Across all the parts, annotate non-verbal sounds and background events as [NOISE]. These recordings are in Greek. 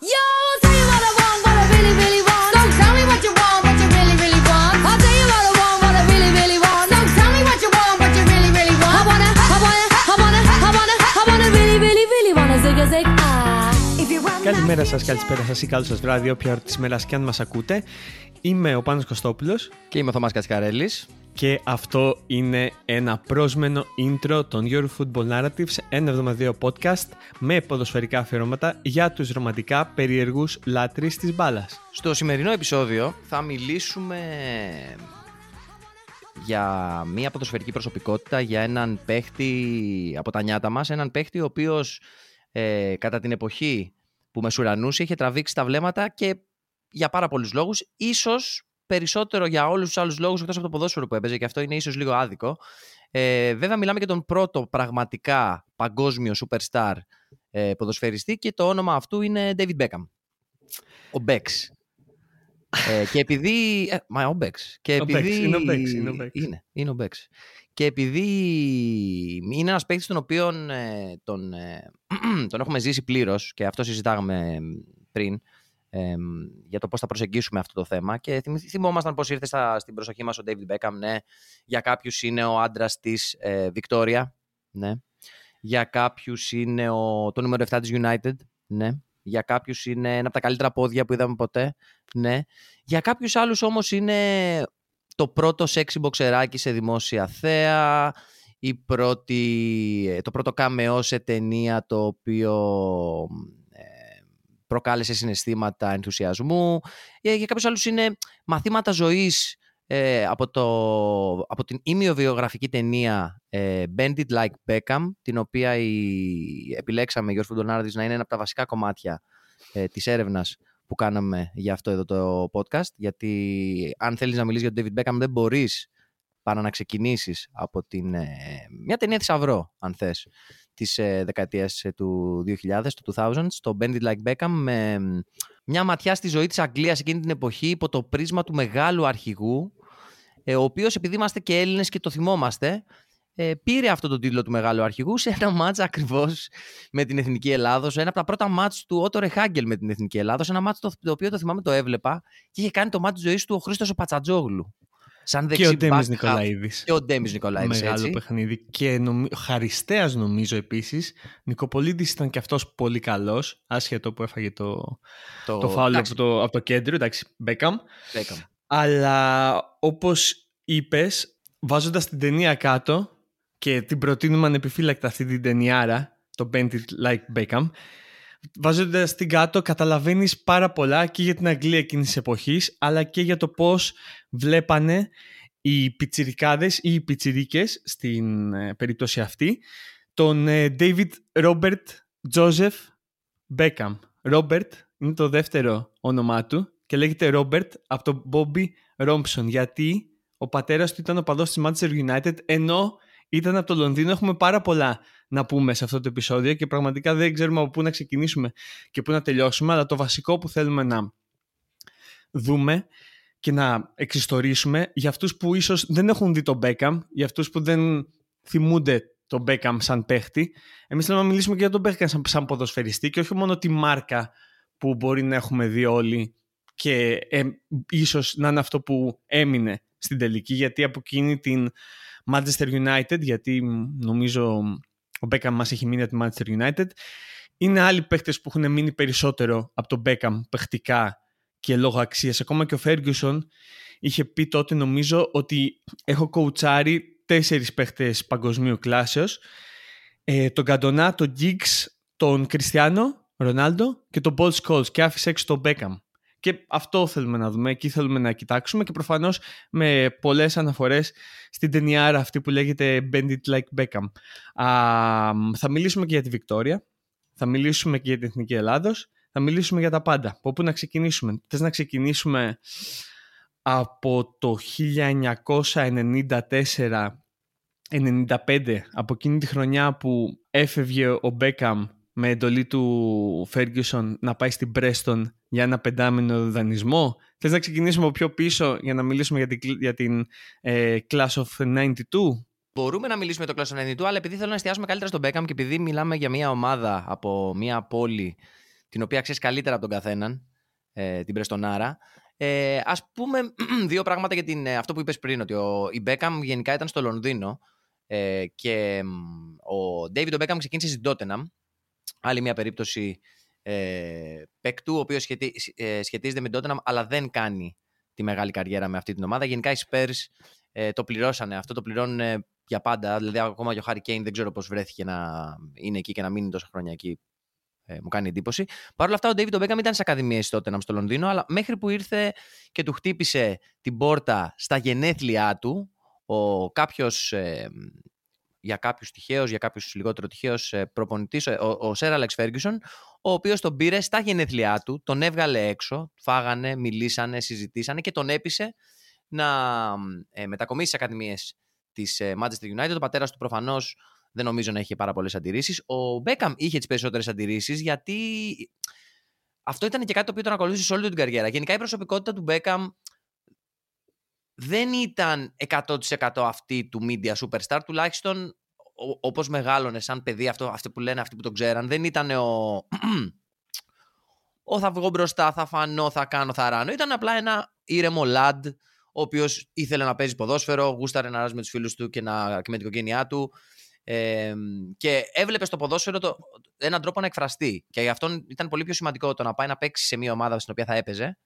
又 [LAUGHS] 在 Καλημέρα σας, καλησπέρα σας ή καλό σας βράδυ, όποια ώρα της μέρας και αν μας ακούτε. Είμαι ο Πάνος Κωστόπουλος Και είμαι ο Θωμάς Κατσικαρέλης. και αυτό είναι ένα πρόσμενο intro των Your Football Narratives, ένα εβδομαδιαίο podcast με ποδοσφαιρικά αφιερώματα για τους ρομαντικά περίεργους λάτρεις της μπάλας. Στο σημερινό επεισόδιο θα μιλήσουμε για μία ποδοσφαιρική προσωπικότητα, για έναν παίχτη από τα νιάτα μας, έναν παίχτη ο οποίος ε, κατά την εποχή που μεσουρανούσε είχε τραβήξει τα βλέμματα και για πάρα πολλούς λόγους, ίσως περισσότερο για όλους τους άλλους λόγους εκτός από το ποδόσφαιρο που έπαιζε και αυτό είναι ίσως λίγο άδικο. Ε, βέβαια μιλάμε για τον πρώτο πραγματικά παγκόσμιο superstar ε, ποδοσφαιριστή και το όνομα αυτού είναι David Beckham. Ο Μπέξ. Ε, και επειδή. Ε, μα ο Μπέξ. Και Ο Becks, επειδή. είναι ο Becks, είναι ο Becks. Είναι, είναι ο Μπέξ. Και επειδή είναι ένας παίκτης τον οποίο ε, τον, ε, [CLEARS THROAT] τον έχουμε ζήσει πλήρως και αυτό συζητάγαμε ε, πριν ε, για το πώς θα προσεγγίσουμε αυτό το θέμα. Και θυμ- θυμόμασταν πώς ήρθε στα, στην προσοχή μας ο David Beckham. Ναι. Για κάποιους είναι ο άντρας της ε, Βικτόρια. Ναι. Για κάποιους είναι ο, το νούμερο 7 της United. Ναι. Για κάποιους είναι ένα από τα καλύτερα πόδια που είδαμε ποτέ. Ναι. Για κάποιους άλλους όμως είναι το πρώτο σεξι μποξεράκι σε δημόσια θέα, η πρώτη, ε, το πρώτο καμεό σε ταινία το οποίο ε, προκάλεσε συναισθήματα ενθουσιασμού. Ε, για κάποιους άλλους είναι μαθήματα ζωής ε, από, το, από την ημιοβιογραφική ταινία ε, Bend It Like Beckham, την οποία η, επιλέξαμε, Γιώργος Φουντονάρδης, να είναι ένα από τα βασικά κομμάτια ε, της έρευνας που κάναμε για αυτό εδώ το podcast. Γιατί αν θέλεις να μιλήσεις για τον David Beckham δεν μπορείς παρά να ξεκινήσεις από την, ε, μια ταινία θησαυρό, αν θες, της ε, δεκαετίας ε, του 2000, του 2000, το Bend It Like Beckham, με μ, μια ματιά στη ζωή της Αγγλίας εκείνη την εποχή υπό το πρίσμα του μεγάλου αρχηγού, ε, ο οποίος επειδή είμαστε και Έλληνες και το θυμόμαστε, ε, πήρε αυτό τον τίτλο του μεγάλου αρχηγού σε ένα μάτς ακριβώς με την Εθνική Ελλάδος, ένα από τα πρώτα μάτς του Ότο Ρεχάγκελ με την Εθνική Ελλάδος, ένα μάτς το, το οποίο το θυμάμαι το έβλεπα και είχε κάνει το μάτς της ζωής του ο Χρήστος ο Πατσατζόγλου. Σαν Και ο δεξί Ντέμις back half. Νικολαίδης. Και ο Ντέμις Νικολαίδης, Μεγάλο έτσι. παιχνίδι. Και νομι... Χαριστέας νομίζω επίσης. Νικοπολίδης ήταν και αυτός πολύ καλός, άσχετο που έφαγε το, το φάουλ εντάξει, από το, από το κέντρο. Εντάξει, Beckham. Beckham. Αλλά όπως είπες, βάζοντας την ταινία κάτω και την προτείνουμε ανεπιφύλακτα αυτή την ταινιάρα, το Bend It Like Beckham, βάζοντας την κάτω καταλαβαίνεις πάρα πολλά και για την Αγγλία εκείνης της εποχής, αλλά και για το πώς βλέπανε οι πιτσιρικάδες ή οι πιτσιρίκες στην ε, περίπτωση αυτή, τον ε, David Robert Joseph Beckham. Robert είναι το δεύτερο όνομά του και λέγεται Robert από τον Bobby Rompson γιατί ο πατέρας του ήταν ο παδός της Manchester United ενώ ήταν από το Λονδίνο. Έχουμε πάρα πολλά να πούμε σε αυτό το επεισόδιο και πραγματικά δεν ξέρουμε από πού να ξεκινήσουμε και πού να τελειώσουμε αλλά το βασικό που θέλουμε να δούμε και να εξιστορήσουμε για αυτούς που ίσως δεν έχουν δει τον Beckham, για αυτούς που δεν θυμούνται τον Beckham σαν παίχτη. Εμείς θέλουμε να μιλήσουμε και για τον Beckham σαν, σαν ποδοσφαιριστή και όχι μόνο τη μάρκα που μπορεί να έχουμε δει όλοι και ε, ίσως να είναι αυτό που έμεινε στην τελική γιατί από εκείνη την Manchester United γιατί μ, νομίζω ο Beckham μας έχει μείνει από τη Manchester United είναι άλλοι παίχτες που έχουν μείνει περισσότερο από τον Beckham παιχτικά και λόγω αξίας. Ακόμα και ο Ferguson είχε πει τότε νομίζω ότι έχω κοουτσάρει τέσσερις παίχτες παγκοσμίου κλάσεως ε, τον Καντονά, τον Giggs, τον Κριστιανό Ρονάλντο και τον Paul Scholes και άφησε έξω τον Beckham. Και αυτό θέλουμε να δούμε, εκεί θέλουμε να κοιτάξουμε και προφανώς με πολλές αναφορές στην ταινιάρα αυτή που λέγεται Bend It Like Beckham. Α, θα μιλήσουμε και για τη Βικτόρια, θα μιλήσουμε και για την Εθνική Ελλάδος, θα μιλήσουμε για τα πάντα. Από πού να ξεκινήσουμε; Θες να ξεκινήσουμε από το 1994 95 από εκείνη τη χρονιά που έφευγε ο Μπέκαμ με εντολή του Ferguson να πάει στην Preston για ένα πεντάμινο δανεισμό. Θες να ξεκινήσουμε από πιο πίσω για να μιλήσουμε για την, για την ε, Class of 92. Μπορούμε να μιλήσουμε για το Class of 92, αλλά επειδή θέλω να εστιάσουμε καλύτερα στον Beckham και επειδή μιλάμε για μια ομάδα από μια πόλη την οποία ξέρει καλύτερα από τον καθέναν, ε, την Πρεστονάρα. Ε, ας πούμε [CLEARS THROAT] δύο πράγματα για την, ε, αυτό που είπες πριν, ότι ο, η Μπέκαμ γενικά ήταν στο Λονδίνο ε, και μ, ο David ο Μπέκαμ ξεκίνησε στην Tottenham. Άλλη μια περίπτωση ε, παίκτου, ο οποίος σχετι, ε, σχετίζεται με την Tottenham, αλλά δεν κάνει τη μεγάλη καριέρα με αυτή την ομάδα. Γενικά οι Spurs ε, το πληρώσανε αυτό, το πληρώνουν ε, για πάντα. Δηλαδή, ακόμα και ο Χάρη Κέιν δεν ξέρω πώς βρέθηκε να είναι εκεί και να μείνει τόσα χρόνια εκεί. Ε, μου κάνει εντύπωση. Παρ' όλα αυτά, ο David Beckham ήταν σε ακαδημίες τότε στο Λονδίνο, αλλά μέχρι που ήρθε και του χτύπησε την πόρτα στα γενέθλιά του, ο κάποιος, ε, για κάποιους τυχαίους, για κάποιους λιγότερο τυχαίους ε, προπονητής, ο, ο Σέρ Αλεξ Φέργκισον, ο οποίος τον πήρε στα γενέθλιά του, τον έβγαλε έξω, φάγανε, μιλήσανε, συζητήσανε και τον έπεισε να ε, μετακομίσει στι ακαδημίες της ε, Manchester United. Ο πατέρας του προφανώς δεν νομίζω να είχε πάρα πολλές αντιρρήσεις. Ο Μπέκαμ είχε τις περισσότερες αντιρρήσεις γιατί αυτό ήταν και κάτι το οποίο τον ακολούθησε σε όλη του την καριέρα. Γενικά η προσωπικότητα του Μπέκαμ δεν ήταν 100% αυτή του media superstar, τουλάχιστον όπως μεγάλωνε σαν παιδί, αυτό, αυτοί που λένε, αυτοί που τον ξέραν, δεν ήταν ο. [CLEARS THROAT] ο θα βγω μπροστά, θα φανώ, θα κάνω, θα ράνω. Ήταν απλά ένα ήρεμο lad, ο οποίος ήθελε να παίζει ποδόσφαιρο, γούσταρε να ράζει με τους φίλους του και, να, και με την οικογένειά του. Ε, και έβλεπε στο ποδόσφαιρο το, έναν τρόπο να εκφραστεί. Και γι' αυτό ήταν πολύ πιο σημαντικό το να πάει να παίξει σε μια ομάδα στην οποία θα έπαιζε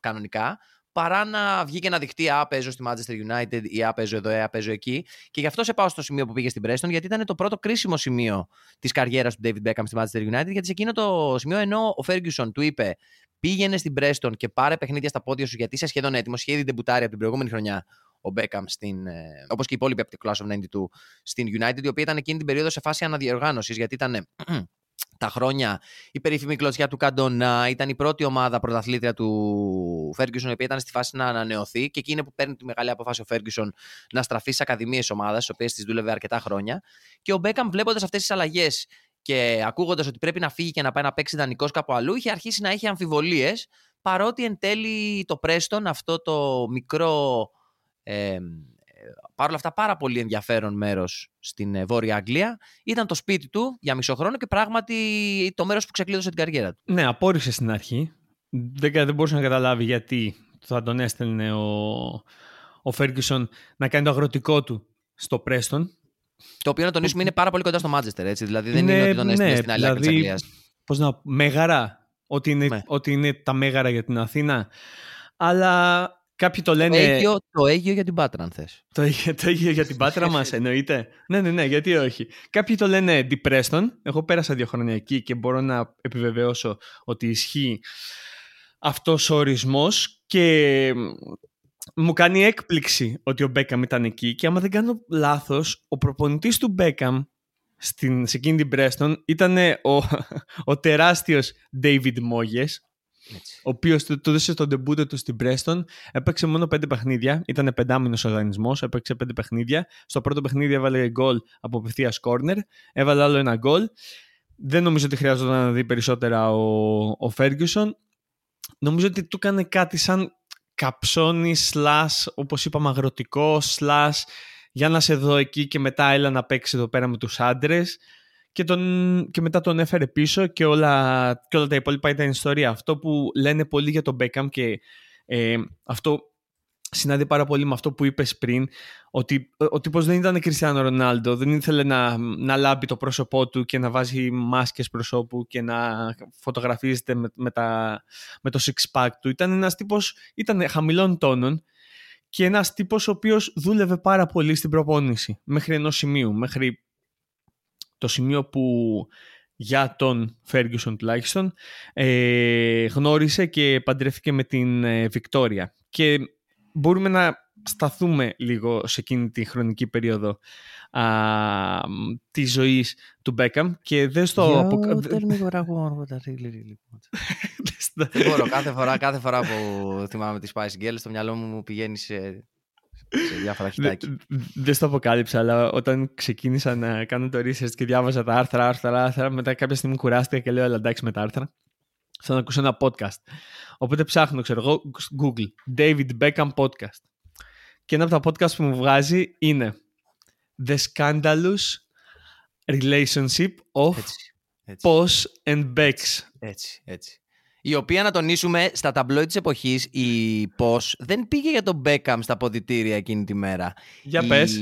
κανονικά, παρά να βγει και να δειχτεί Α, παίζω στη Manchester United ή Α, παίζω εδώ, Α, παίζω εκεί. Και γι' αυτό σε πάω στο σημείο που πήγε στην Preston, γιατί ήταν το πρώτο κρίσιμο σημείο της καριέρας του David Beckham στη Manchester United. Γιατί σε εκείνο το σημείο, ενώ ο Ferguson του είπε πήγαινε στην Preston και πάρε παιχνίδια στα πόδια σου γιατί είσαι σχεδόν έτοιμος, είχε ήδη ντεμπουτάρει από την προηγούμενη χρονιά ο Μπέκαμ, στην, ε, όπως και οι υπόλοιποι από την Class of 92 στην United, η οποία ήταν εκείνη την περίοδο σε φάση αναδιοργάνωσης, γιατί ήταν τα χρόνια η περίφημη κλωτσιά του Καντονά, ήταν η πρώτη ομάδα πρωταθλήτρια του Ferguson, η οποία ήταν στη φάση να ανανεωθεί και εκεί είναι που παίρνει τη μεγάλη απόφαση ο Ferguson να στραφεί σε ακαδημίες ομάδα, τι οποίες τις δούλευε αρκετά χρόνια. Και ο Μπέκαμ, βλέποντας αυτές τις αλλαγές και ακούγοντας ότι πρέπει να φύγει και να πάει να παίξει δανεικός κάπου αλλού, είχε αρχίσει να έχει αμφιβολίες, παρότι εν τέλει το Preston, αυτό το μικρό ε, Παρ' όλα αυτά, πάρα πολύ ενδιαφέρον μέρος στην ε, Βόρεια Αγγλία. Ήταν το σπίτι του για μισό χρόνο και πράγματι το μέρος που ξεκλείδωσε την καριέρα του. Ναι, απόρρισε στην αρχή. Δεν, δεν μπορούσε να καταλάβει γιατί θα τον έστελνε ο, ο Φέργκισον να κάνει το αγροτικό του στο Πρέστον. Το οποίο να τονίσουμε είναι πάρα πολύ κοντά στο Μάτζεστερ, έτσι. Δηλαδή δεν είναι, είναι ότι τον έστειλε ναι, στην άλλη δηλαδή, της Αγγλίας. Πώς να μέγαρα, ότι είναι, ναι. ότι είναι τα μέγαρα για την Αθήνα. Αλλά Κάποιοι το λένε. Το Αίγιο, το Αίγιο για την Πάτρα, αν θες. Το, το Αίγιο για την Πάτρα μας, [LAUGHS] εννοείται. ναι, ναι, ναι, γιατί όχι. Κάποιοι το λένε Depreston. Εγώ πέρασα δύο χρόνια εκεί και μπορώ να επιβεβαιώσω ότι ισχύει αυτός ο ορισμός και μου κάνει έκπληξη ότι ο Μπέκαμ ήταν εκεί και άμα δεν κάνω λάθος, ο προπονητής του Μπέκαμ στην, σε εκείνη την Preston ήταν ο, [LAUGHS] ο τεράστιος David Moyes ο οποίος του έδωσε στον τεμπούτο του στην Πρέστον. Έπαιξε μόνο πέντε παιχνίδια. Ήταν πεντάμινος οργανισμός. Έπαιξε πέντε παιχνίδια. Στο πρώτο παιχνίδι έβαλε γκολ από απευθείας κόρνερ. Έβαλε άλλο ένα γκολ. Δεν νομίζω ότι χρειάζονταν να δει περισσότερα ο, ο Ferguson. Νομίζω ότι του έκανε κάτι σαν καψόνι, slash, όπως είπαμε, αγροτικό, slash, για να σε δω εκεί και μετά έλα να παίξεις εδώ πέρα με τους άντρες και, τον, και μετά τον έφερε πίσω και όλα, και όλα τα υπόλοιπα ήταν ιστορία. Αυτό που λένε πολύ για τον Beckham και ε, αυτό συνάδει πάρα πολύ με αυτό που είπες πριν ότι ο τύπος δεν ήταν Κριστιανό Ρονάλντο δεν ήθελε να, να λάμπει το πρόσωπό του και να βάζει μάσκες προσώπου και να φωτογραφίζεται με, με, τα, με το six pack του ήταν ένας τύπος, ήταν χαμηλών τόνων και ένας τύπος ο οποίος δούλευε πάρα πολύ στην προπόνηση μέχρι ενός σημείου, μέχρι το σημείο που για τον Ferguson τουλάχιστον ε, γνώρισε και παντρεύτηκε με την ε, Βικτόρια. Και μπορούμε να σταθούμε λίγο σε εκείνη τη χρονική περίοδο α, της ζωής του Μπέκαμ και δεν στο... [LAUGHS] Δεν μπορώ, κάθε φορά, κάθε φορά που θυμάμαι τη Spice Girls στο μυαλό μου πηγαίνει σε σε διάφορα χιτάκια. Δεν στο αποκάλυψα, αλλά όταν ξεκίνησα να κάνω το research και διάβαζα τα άρθρα, άρθρα, άρθρα, μετά κάποια στιγμή κουράστηκα και λέω, αλλά εντάξει με τα άρθρα. Θα να ακούσω ένα podcast. Οπότε ψάχνω, ξέρω εγώ, Google, David Beckham Podcast. Και ένα από τα podcast που μου βγάζει είναι The Scandalous Relationship of Έτσι. Posh and Bex. Έτσι, έτσι. Η οποία να τονίσουμε στα ταμπλόι της εποχής η Posh δεν πήγε για τον Beckham στα ποδητήρια εκείνη τη μέρα. Για Η- πες.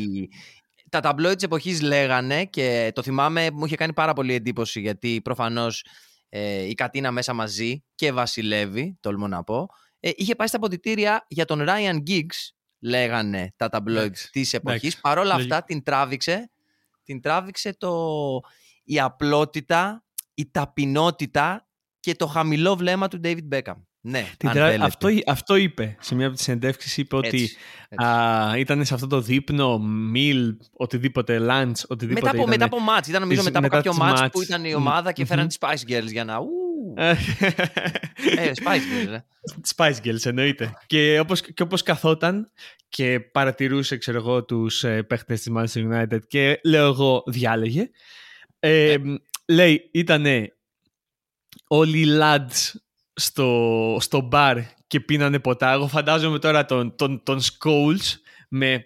Τα ταμπλόι της εποχής λέγανε και το θυμάμαι μου είχε κάνει πάρα πολύ εντύπωση γιατί προφανώς ε, η Κατίνα μέσα μαζί και βασιλεύει, τολμώ να πω. Ε, είχε πάει στα ποδητήρια για τον Ryan Giggs, λέγανε τα ταμπλόι Εντάξει, της εποχής. εντάξει. Παρόλα Λογικό. αυτά την τράβηξε, την τράβηξε το, η απλότητα, η ταπεινότητα και το χαμηλό βλέμμα του David Beckham. Ναι, Την αν τρα- θέλετε. αυτό, αυτό είπε σε μια από τις συνεντεύξεις είπε ότι Έτσι, έτσι. α, ήταν σε αυτό το δείπνο, meal, οτιδήποτε, lunch, οτιδήποτε μετά, από, ήτανε. μετά από μάτς, ήταν νομίζω Τις- μετά από μετά κάποιο τις μάτς μάτς. που ήταν η Μμ, ομάδα και φέραν μμμ. τις Spice Girls για να... Ου, Ε, [LAUGHS] ε, Spice Girls, ε. Spice Girls εννοείται. και, όπως, και όπως καθόταν και παρατηρούσε ξέρω εγώ τους ε, παίχτες της Manchester United και λέω εγώ διάλεγε ε, λέει ήτανε όλοι οι lads στο, στο μπαρ και πίνανε ποτά εγώ φαντάζομαι τώρα τον, τον, τον Scholes με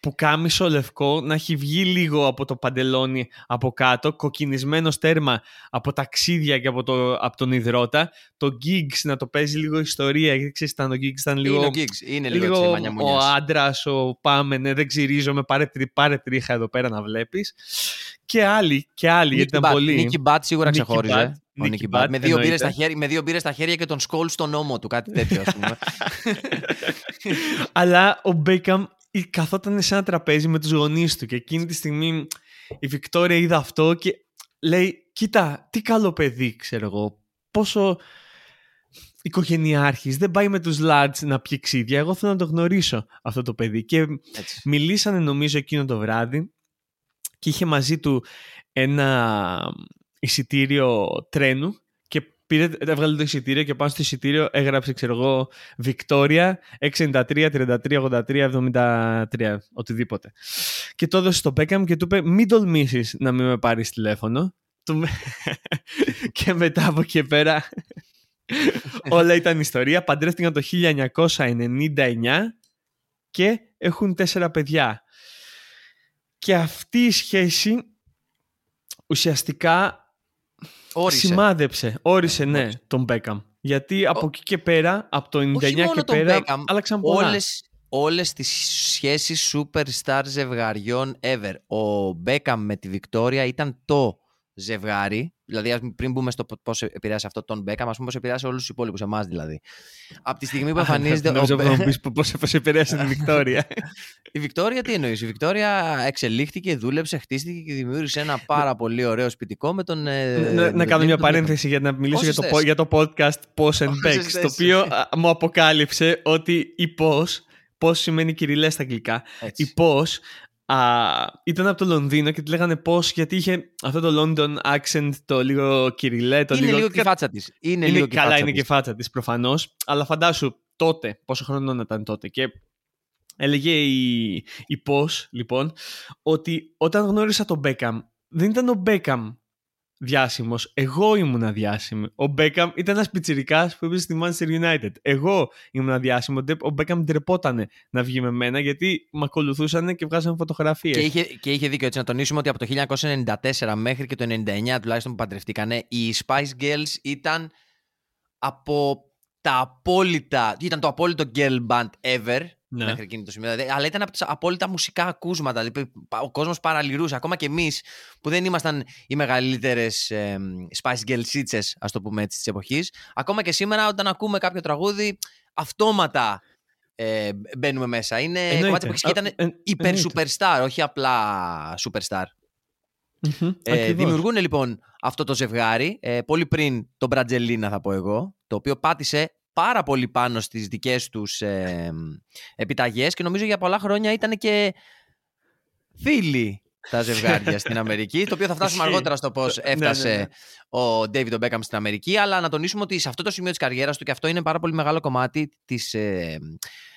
πουκάμισο λευκό να έχει βγει λίγο από το παντελόνι από κάτω, κοκκινισμένο στέρμα από ταξίδια και από, το, από τον υδρότα. Το Giggs να το παίζει λίγο ιστορία, γιατί ξέρεις, ήταν, ο Giggs ήταν λίγο, Είναι ο Giggs, είναι λίγο, λίγο έτσι ο μανιαμουνιάς. άντρας, ο πάμε, ναι, δεν ξυρίζομαι, πάρε, τρι- πάρε τρίχα εδώ πέρα να βλέπεις. Και άλλοι, και άλλοι, γιατί Nicky ήταν Butt. πολύ. Nicky Butt σίγουρα Nicky ξεχώριζε. Butt, Ο Nicky Nicky Butt. Butt, Με δύο, μπύρες στα εννοείται. χέρια, με δύο μπύρες στα χέρια και τον σκόλ στον ώμο του, κάτι τέτοιο ας πούμε. [LAUGHS] Αλλά ο Μπέικαμ καθόταν σε ένα τραπέζι με τους γονείς του και εκείνη τη στιγμή η Βικτόρια είδε αυτό και λέει κοίτα τι καλό παιδί ξέρω εγώ πόσο οικογενειάρχης δεν πάει με τους lads να πιει ξύδια εγώ θέλω να το γνωρίσω αυτό το παιδί και Έτσι. μιλήσανε νομίζω εκείνο το βράδυ και είχε μαζί του ένα εισιτήριο τρένου και πήρε, έβγαλε το εισιτήριο και πάνω στο εισιτήριο έγραψε ξέρω εγώ Βικτόρια 693, 33, 83, 73 οτιδήποτε. Και το έδωσε στο Μπέκαμ και του είπε μην τολμήσεις να μην με πάρεις τηλέφωνο Του- [LAUGHS] και μετά από εκεί πέρα [LAUGHS] όλα ήταν ιστορία. Παντρεύτηκαν το 1999 και έχουν τέσσερα παιδιά. Και αυτή η σχέση ουσιαστικά Όρισε. σημάδεψε, όρισε ναι Όρισε. τον Μπέκαμ. Γιατί από Ο- εκεί και πέρα, από το 99 Όχι μόνο και τον πέρα, Beckham, άλλαξαν πολλά. όλες, όλες τις σχέσεις superstar ζευγαριών ever. Ο Μπέκαμ με τη Βικτόρια ήταν το ζευγάρι. Δηλαδή, ας πούμε, πριν μπούμε στο πώς επηρέασε αυτό τον Μπέκαμ, ας πούμε, πώς επηρέασε όλους τους υπόλοιπους, εμάς δηλαδή. Από τη στιγμή που εμφανίζεται. ο Νομίζω Μπέ- που θα μου πεις πώς πώς επηρέασε την Βικτόρια. [LAUGHS] Η Βικτόρια τι εννοείς; Η Βικτόρια εξελίχθηκε, δούλεψε, χτίστηκε και δημιούργησε ένα πάρα πολύ ωραίο σπιτικό με τον. ε, να, με να τον κάνω David μια Beckham. παρένθεση για να μιλήσω για Όσες το, po- θες. για το podcast Posh and Όσες Bex, θες; το οποίο α, μου αποκάλυψε ότι η Posh, Posh σημαίνει κυριλές στα αγγλικά, Έτσι. η Posh α, ήταν από το Λονδίνο και τη λέγανε Posh γιατί είχε αυτό το London accent, το λίγο κυριλέ, το Είναι λίγο... λίγο και η φάτσα της. Είναι, Είναι, λίγο και η καλά, φάτσα είναι της. και η φάτσα της προφανώς, αλλά φαντάσου τότε, πόσο χρονών ήταν τότε και έλεγε η, η Posh, λοιπόν, ότι όταν γνώρισα τον Beckham, δεν ήταν ο Beckham διάσημος, εγώ ήμουν διάσημη. Ο Beckham ήταν ένας πιτσιρικάς που έπαιζε στη Manchester United. Εγώ ήμουν διάσημο, ο Beckham ντρεπότανε να βγει με μένα γιατί με ακολουθούσαν και βγάζαν φωτογραφίες. Και είχε, και είχε δίκιο έτσι να τονίσουμε ότι από το 1994 μέχρι και το 1999 τουλάχιστον που παντρευτήκανε οι Spice Girls ήταν από τα απόλυτα ήταν το απόλυτο girl band ever Ναι. μέχρι εκείνη το σημείο δηλαδή, αλλά ήταν από τα απόλυτα μουσικά ακούσματα δηλαδή, ο κόσμος παραλυρούσε ακόμα και εμείς που δεν ήμασταν οι μεγαλύτερες ε, Spice Girl σύτσες ας το πούμε έτσι της εποχής ακόμα και σήμερα όταν ακούμε κάποιο τραγούδι αυτόματα ε, μπαίνουμε μέσα είναι Εννοείται. κομμάτι που έχεις και ήταν Α, εν- υπερ εννοείται. superstar, όχι απλά superstar. Μμμ, Ε, ακριβώς. δημιουργούν λοιπόν αυτό το ζευγάρι, ε, πολύ πριν τον Μπρατζελίνα θα πω εγώ, το οποίο πάτησε πάρα πολύ πάνω στις δικές τους ε, επιταγές και νομίζω για πολλά χρόνια ήταν και φίλοι τα ζευγάρια [LAUGHS] στην Αμερική, το οποίο θα φτάσουμε Ισχύει. αργότερα στο πώς Ναι, ναι, έφτασε ναι. ο David Beckham στην Αμερική, αλλά να τονίσουμε ότι σε αυτό το σημείο της καριέρας του και αυτό είναι πάρα πολύ μεγάλο κομμάτι της, ε,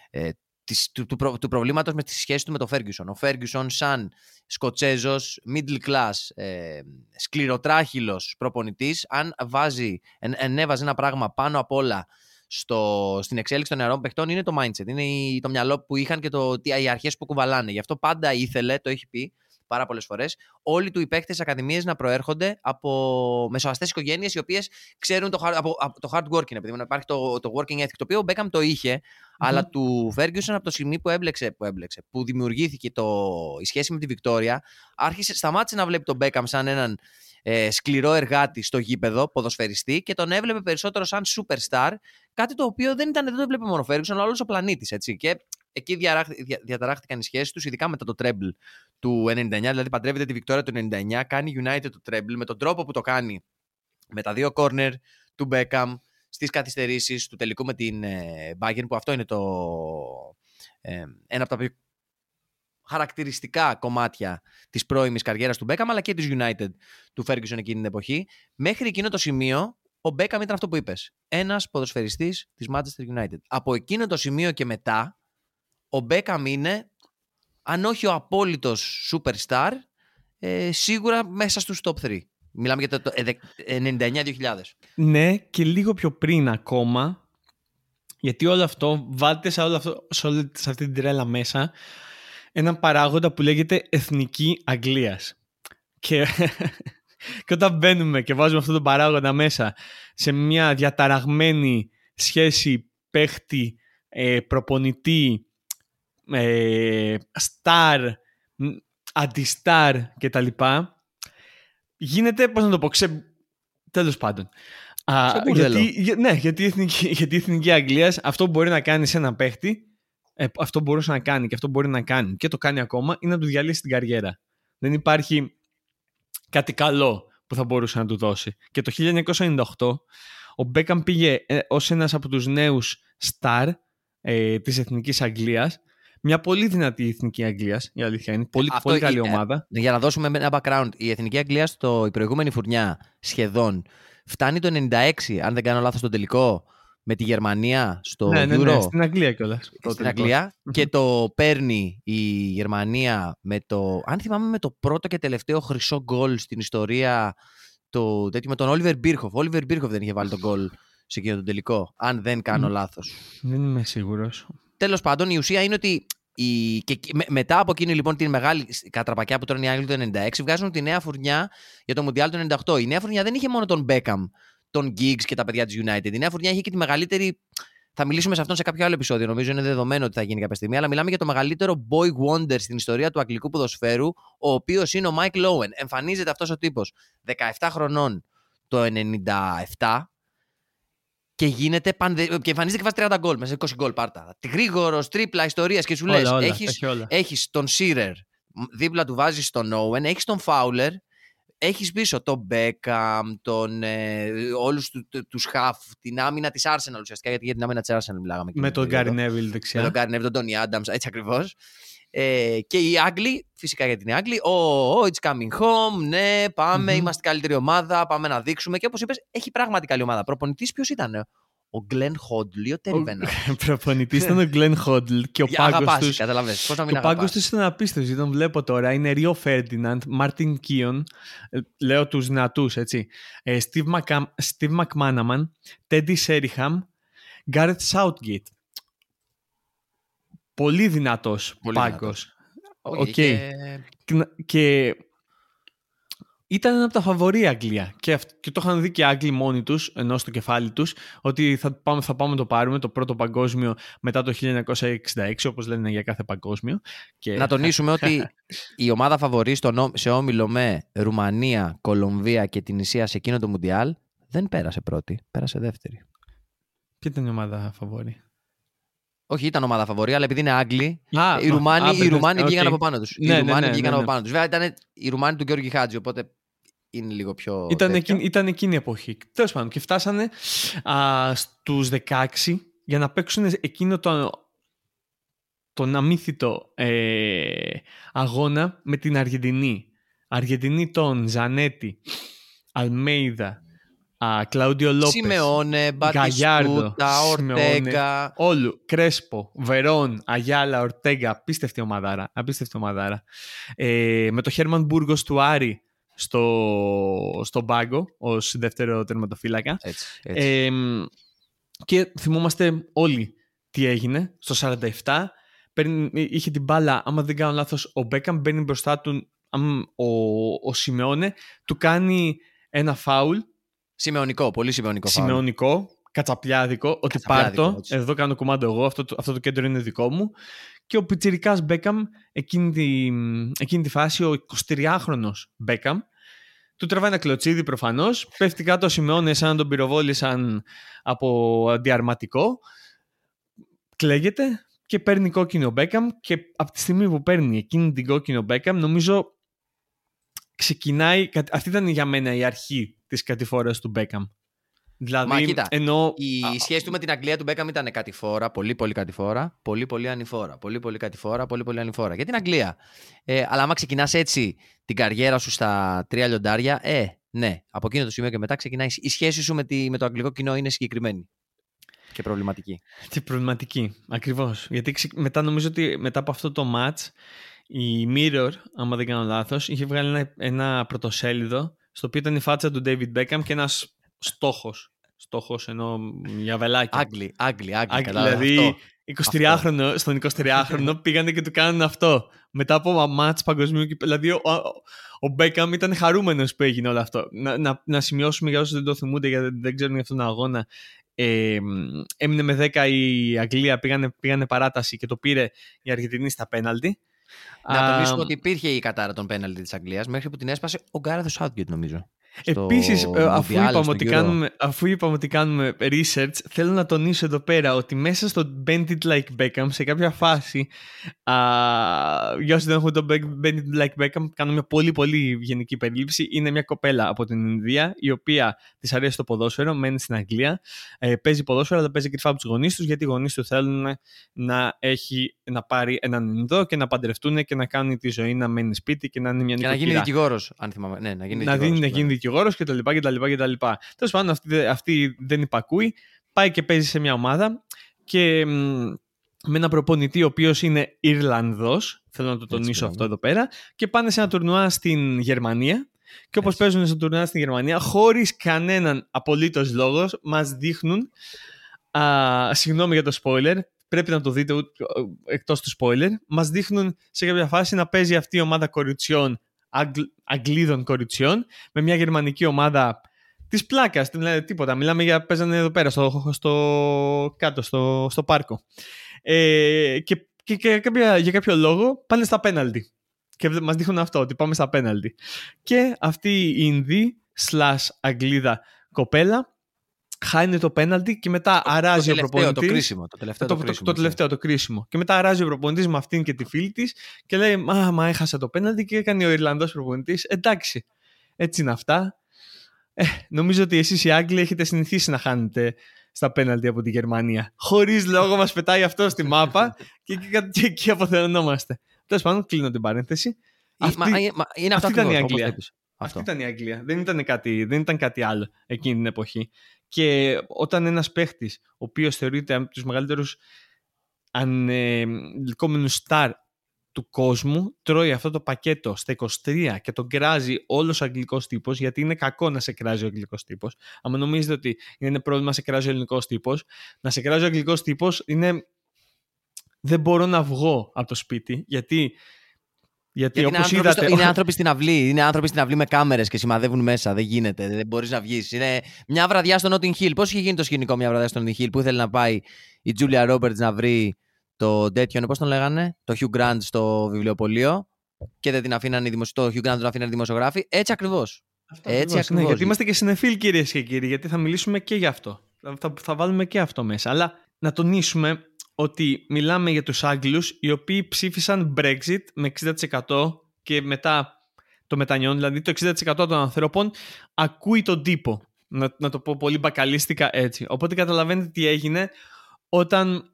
ε, της, του, του, προ- του προβλήματος με της σχέσης του με τον Ferguson. Ο Ferguson σαν Σκοτσέζος, middle class, ε, σκληροτράχυλος προπονητής, αν βάζει, εν, ενέβαζε ένα πράγμα πάνω απ' όλα στο, στην εξέλιξη των νεαρών παιχτών είναι το mindset, είναι η- το μυαλό που είχαν και το, τι, οι αρχές που κουβαλάνε. Γι' αυτό πάντα ήθελε, το έχει πει, πάρα πολλές φορές, όλοι του οι παίκτε ακαδημίε να προέρχονται από μεσοαστέ οικογένειες οι οποίες ξέρουν το, hard- από, από το hard working. Επειδή να υπάρχει το, το working ethic, το οποίο ο Μπέκαμ το είχε, αλλά του Ferguson από το σημείο που έμπλεξε, που, έμπλεξε, που δημιουργήθηκε το, η σχέση με τη Βικτόρια, άρχισε, σταμάτησε να βλέπει τον Μπέκαμ σαν έναν ε, σκληρό εργάτη στο γήπεδο, ποδοσφαιριστή, και τον έβλεπε περισσότερο σαν superstar, κάτι το οποίο δεν, ήταν, δεν το έβλεπε μόνο ο Ferguson, αλλά όλος ο πλανήτης. Και εκεί διαράχ- δια- διαταράχθηκαν οι σχέσεις τους, ειδικά μετά το treble του 99. Δηλαδή, παντρεύεται τη Βικτόρια του 99, κάνει United το treble με τον τρόπο που το κάνει με τα δύο corner του Beckham στις καθυστερήσεις του τελικού με την ε, Bayern, που αυτό είναι το, ε, ένα από τα πιο χαρακτηριστικά κομμάτια της πρώιμης καριέρας του Beckham, αλλά και της United του Ferguson εκείνη την εποχή. Μέχρι εκείνο το σημείο, ο Beckham ήταν αυτό που είπες. Ένας ποδοσφαιριστής της Manchester United. Από εκείνο το σημείο και μετά, ο Beckham είναι, αν όχι ο απόλυτος superstar, ε, σίγουρα μέσα στους top 3. Μιλάμε για το, το ε, δε- 99-2000. Ναι, και λίγο πιο πριν ακόμα, γιατί όλο αυτό βάλτε σε, όλο αυτό, σε, όλη, σε αυτή την τρέλα μέσα έναν παράγοντα που λέγεται εθνική Αγγλίας. Και, [LAUGHS] και όταν μπαίνουμε και βάζουμε αυτόν τον παράγοντα μέσα σε μια διαταραγμένη σχέση παίχτη, ε, προπονητή, ε, στάρ, μ, αντιστάρ κτλ. Γίνεται, πώς να το πω, ξε... τέλος πάντων. Α, Σε μπουρδέλο. γιατί, για- ναι, γιατί η, εθνική, [LAUGHS] γιατί η εθνική Αγγλίας αυτό που μπορεί να κάνει σε έναν παίχτη, ε, αυτό μπορούσε να κάνει και αυτό μπορεί να κάνει και το κάνει ακόμα, είναι να του διαλύσει την καριέρα. Δεν υπάρχει κάτι καλό που θα μπορούσε να του δώσει. Και το 1998 ο Μπέκαμ πήγε ε, ως ένας από τους νέους στάρ ε, της Εθνικής Αγγλίας μια πολύ δυνατή Εθνική Αγγλίας, η αλήθεια είναι. Πολύ, Αυτό πολύ καλή ε, ομάδα. Για να δώσουμε ένα background, η Εθνική Αγγλία στο, η προηγούμενη φουρνιά σχεδόν φτάνει το 96, αν δεν κάνω λάθος, στον τελικό με τη Γερμανία στο ναι, ναι, Euro. ναι, στην Αγγλία κιόλας. στην Αγγλία και το παίρνει η Γερμανία με το, αν θυμάμαι με το πρώτο και τελευταίο χρυσό γκολ στην ιστορία το, τέτοιο, με τον Όλιβερ Μπίρχοφ. Ο Όλιβερ Μπίρχοφ δεν είχε βάλει τον γκολ σε εκείνο το τελικό, αν δεν κάνω Μμ. λάθος. Δεν είμαι σίγουρος. Τέλος πάντων, η ουσία είναι ότι η, και, και με- μετά από εκείνη λοιπόν την μεγάλη κατραπακιά που τρώνε οι Άγγλοι το 96, βγάζουν τη νέα φουρνιά για το Μουντιάλ του 98. Η νέα φουρνιά δεν είχε μόνο τον Μπέκαμ, τον Giggs και τα παιδιά της United. Η νέα φουρνιά είχε και τη μεγαλύτερη. Θα μιλήσουμε σε αυτόν σε κάποιο άλλο επεισόδιο. Νομίζω είναι δεδομένο ότι θα γίνει κάποια στιγμή. Αλλά μιλάμε για το μεγαλύτερο boy wonder στην ιστορία του αγγλικού ποδοσφαίρου, ο οποίος είναι ο Mike Lowen. Εμφανίζεται αυτός ο τύπος 17 χρονών το 97 και γίνεται πανδε... και εμφανίζεται και βάζει 30 γκολ μέσα σε 20 γκολ πάρτα. Γρήγορο, τρίπλα, ιστορίας και σου λες: όλα, όλα, έχεις, έχει όλα. έχεις τον Σίρερ, δίπλα του βάζεις τον Owen, έχεις τον Φάουλερ, έχεις πίσω τον Μπέκαμ, τον, ε, όλους του, του, τους Χαφ, την άμυνα της Arsenal ουσιαστικά, γιατί για την άμυνα της Arsenal μιλάγαμε. εκείνη Με την τον περίοδο. Γκάρι Νέβιλ Με δεξιά. τον Γκάρι Νέβιλ, τον Τόνι Άνταμς, έτσι ακριβώς. Ε, και οι Άγγλοι, φυσικά γιατί είναι Άγγλοι, oh, oh, it's coming home, ναι, πάμε, Μμμ. είμαστε καλύτερη ομάδα, πάμε να δείξουμε. Και όπως είπες, έχει πράγματι καλή ομάδα. Προπονητής ποιος ήταν, ο Γκλεν Χόντλ ή ο Τέρι Βένα. Προπονητής ήταν ο Γκλέν Χόντλ και ο πάγκο Αγαπάς, του. καταλαβες. Πώς να μην Και ο πάγκος αγαπάς. τους ήταν απίστευτος. γιατί Τον βλέπω τώρα. Είναι Ρίο Φέρντιναντ, Μάρτιν Κίον. ε, Λέω τους δυνατούς, έτσι. Ε, Steve, Macam, Steve McManaman, Teddy Sheringham, Gareth Southgate. Πολύ δυνατός Πολύ πάγκος. δυνατός. Οκ. Όχι, είχε- Και, και ήταν ένα από τα φαβορή η Αγγλία. Και, αυ- και το είχαν δει και οι Άγγλοι μόνοι τους, ενώ στο κεφάλι τους, ότι θα πάμε, θα πάμε να το πάρουμε το πρώτο παγκόσμιο μετά το 1966, όπως λένε για κάθε παγκόσμιο. Και... Να τονίσουμε ότι η ομάδα φαβορή στον ό- σε όμιλο με Ρουμανία, Κολομβία και Τυνησία σε εκείνο το Μουντιάλ δεν πέρασε πρώτη, πέρασε δεύτερη. Ποια ήταν η ομάδα φαβορή; Όχι, ήταν ομάδα φαβορή, αλλά επειδή είναι Άγγλοι, Α, οι Ρουμάνοι, α, οι Ρουμάνοι οκ. βγήκαν από πάνω τους. Ναι, οι ναι, Ρουμάνοι ναι, βγήκαν ναι, από ναι. πάνω τους. Βέβαια ήταν οι Ρουμάνοι του Γκεόργκι Χάτζι, οπότε είναι λίγο πιο. Ήταν, τέτοιο. εκείνη, ήταν εκείνη η εποχή. Τέλος πάντων, και φτάσανε α, στους 16 για να παίξουν εκείνο το, τον αμύθιτο ε, αγώνα με την Αργεντινή. Αργεντινή των Ζανέτη, Αλμέιδα, α, Κλάουντιο Λόπες, Σιμεώνε, Γκαγιάρντο, Μπατιστούτα, Σιμεώνε. Ορτέγκα. Όλου, Κρέσπο, Βερόν, Αγιάλα, Ορτέγκα, απίστευτη ομαδάρα. Απίστευτη ομαδάρα. Ε, με το Χέρμαν Μπούργος του Άρη στο, στον πάγκο ως δεύτερο τερματοφύλακα. Έτσι, έτσι. Ε, και θυμόμαστε όλοι τι έγινε στο 47. Παίρνει, είχε την μπάλα, άμα δεν κάνω λάθος, ο Μπέκαμ μπαίνει μπροστά του αμ, ο, ο Σιμεώνε του κάνει ένα φάουλ Σημεωνικό, πολύ σημεωνικό. φάουλ. σημεωνικό, κατσαπλιάδικο, ότι Κατσαπλιάδικο, πάρτο, έτσι. εδώ κάνω κουμάντο εγώ, αυτό, το- αυτό το κέντρο είναι δικό μου. Και ο πιτσιρικάς Μπέκαμ, εκείνη τη, εκείνη τη φάση, ο 23χρονος Μπέκαμ, του τραβάει ένα κλωτσίδι προφανώς, πέφτει κάτω ο Σιμεώνε σαν να τον πυροβόλησαν από αντιαρματικό, κλαίγεται και παίρνει κόκκινο Μπέκαμ και από τη στιγμή που παίρνει εκείνη την κόκκινο Μπέκαμ νομίζω ξεκινάει, κα- αυτή ήταν για μένα η αρχή της κατηφόρας του Μπέκαμ. Δηλαδή, Μα κοίτα, ενώ Η α, σχέση του με την Αγγλία του Μπέκαμ ήταν κατηφόρα, πολύ πολύ κατηφόρα, πολύ πολύ ανηφόρα. Πολύ πολύ κατηφόρα, πολύ πολύ ανηφόρα. Για την Αγγλία. Ε, αλλά άμα ξεκινάς έτσι την καριέρα σου στα τρία λιοντάρια, ε, ναι, από εκείνο το σημείο και μετά ξεκινάει. Η σχέση σου με, τη, με το αγγλικό κοινό είναι συγκεκριμένη και προβληματική. Και προβληματική. Ακριβώς. Γιατί ξε- μετά νομίζω ότι μετά από αυτό το match η Mirror, άμα δεν κάνω λάθος, είχε βγάλει ένα, ένα πρωτοσέλιδο στο οποίο ήταν η φάτσα του David Beckham και ένας στόχος. Στόχος ενώ για βελάκι. Άγγλοι, Άγγλοι, Άγγλοι. Άγγλοι, κατάλαβα. δηλαδή, Αυτό. 23χρονο, στον 23χρονο [LAUGHS] πήγανε και του κάνουν αυτό. Μετά από μάτς παγκοσμίου κυπέ- Δηλαδή, ο, ο, ο Μπέκαμ ήταν χαρούμενος που έγινε όλο αυτό. Να, να, να σημειώσουμε για όσους δεν το θυμούνται, γιατί δεν ξέρουν για αυτόν τον αγώνα. Ε, έμεινε με 10 η Αγγλία, πήγανε, πήγανε παράταση και το πήρε η Αργεντινή στα πέναλτι. Να Α, τονίσουμε ότι υπήρχε η κατάρα των πέναλτι της Αγγλίας μέχρι που την έσπασε ο Γκάρεθο Southgate, νομίζω. Στο Επίσης, ε, αφού, Mundial, είπαμε στο ότι Euro. κάνουμε, αφού είπαμε ότι κάνουμε research, θέλω να τονίσω εδώ πέρα ότι μέσα στο Bend It Like Beckham, σε κάποια φάση, α, για όσοι δεν έχουν το Bend It Like Beckham, κάνω μια πολύ πολύ γενική περίληψη. Είναι μια κοπέλα από την Ινδία, η οποία της αρέσει το ποδόσφαιρο, μένει στην Αγγλία, ε, παίζει ποδόσφαιρο, αλλά παίζει κρυφά από τους γονείς τους, γιατί οι γονείς του θέλουν να, έχει, να πάρει έναν Ινδό και να παντρευτούν και να κάνουν τη ζωή να μένει σπίτι και να είναι μια Και να γίνει νοικοκυρά δικηγόρος, αν θυμάμαι. Ναι, να γίνει να, δίνει, να γίνει δικηγόρος κτλ. κτλ. Τέλος πάντων, αυτή, δε- αυτή δεν υπακούει. Πάει και παίζει σε μια ομάδα και μ, με ένα προπονητή ο οποίος είναι Ιρλανδός Θέλω να το τονίσω μπράβο. αυτό εδώ πέρα. Και πάνε σε ένα τουρνουά στην Γερμανία. Και όπως Έτσι. παίζουν στο τουρνουά στην Γερμανία, χωρίς κανέναν απολύτως λόγος, μας δείχνουν. Α, συγγνώμη για το spoiler. Πρέπει να το δείτε εκτός του spoiler. Μας δείχνουν σε κάποια φάση να παίζει αυτή η ομάδα κοριτσιών, Αγγλ, Αγγλίδων κοριτσιών, με μια γερμανική ομάδα της πλάκας. Δηλαδή τίποτα. Μιλάμε για παίζανε εδώ πέρα, στο, στο, κάτω, στο, στο πάρκο. Ε, και και, και κάποια, για κάποιο λόγο πάνε στα πέναλτι. Και μας δείχνουν αυτό, ότι πάμε στα πέναλτι. Και αυτή η Ινδή slash Αγγλίδα κοπέλα χάνει το πέναλτι και μετά αράζει το ο τελευταίο, προπονητής. Το κρίσιμο. Το τελευταίο Το, το, το, κρίσιμο. το τελευταίο, το κρίσιμο. Και μετά αράζει ο προπονητής με αυτήν και τη φίλη της και λέει: Μα, μα έχασα το πέναλτι και έκανε ο Ιρλανδός προπονητής. Εντάξει, έτσι είναι αυτά. Ε, νομίζω ότι εσείς οι Άγγλοι έχετε συνηθίσει να χάνετε στα πέναλτι από τη Γερμανία. Χωρίς λόγο μας πετάει αυτό στη μάπα και εκεί και, και αποθεωνόμαστε. Τέλος πάντων, κλείνω την παρένθεση. Ή- Αυτή- μα- ε, μα- είναι αυτό αυτή ήταν η ακριβώς, όπως Αγγλία. είπες. Αυτή Αυτό. ήταν η Αγγλία. Δεν ήταν κάτι, δεν ήταν κάτι άλλο εκείνη την εποχή. Και όταν ένας παίχτης, ο οποίος θεωρείται από τους μεγαλύτερους ανελκόμενους στάρ του κόσμου, τρώει αυτό το πακέτο στα 23 και τον κράζει όλος ο αγγλικός τύπος, γιατί είναι κακό να σε κράζει ο αγγλικός τύπος. Αν νομίζετε ότι είναι πρόβλημα να σε κράζει ο ελληνικός τύπος, να σε κράζει ο αγγλικός τύπος είναι... Δεν μπορώ να βγω από το σπίτι, γιατί... Γιατί, Γιατί είναι όπως άνθρωποι, είδατε, στο- είναι άνθρωποι στην αυλή. Είναι άνθρωποι στην αυλή με κάμερες και σημαδεύουν μέσα. Δεν γίνεται. Δεν μπορείς να βγεις. Είναι μια βραδιά στο Notting Hill. Πώς είχε γίνει το σκηνικό μια βραδιά στο Notting Hill που ήθελε να πάει η Julia Roberts να βρει το τέτοιον, πώς τον λέγανε, το Hugh Grant στο βιβλιοπωλείο και δεν την αφήναν οι δημοσι... το Hugh Grant τον αφήναν οι δημοσιογράφοι. Έτσι ακριβώς. Αυτό Έτσι ακριβώς, ακριβώς. Ναι, γιατί είμαστε και συνεφίλ κυρίες και κύριοι, γιατί θα μιλήσουμε και γι' αυτό. Θα, θα, θα βάλουμε και αυτό μέσα. Αλλά να τονίσουμε ότι μιλάμε για τους Άγγλους οι οποίοι ψήφισαν Brexit με 60% και μετά το μετανιών, δηλαδή το 60% των ανθρώπων ακούει τον τύπο. Να, να το πω πολύ μπακαλίστικα έτσι. Οπότε καταλαβαίνετε τι έγινε όταν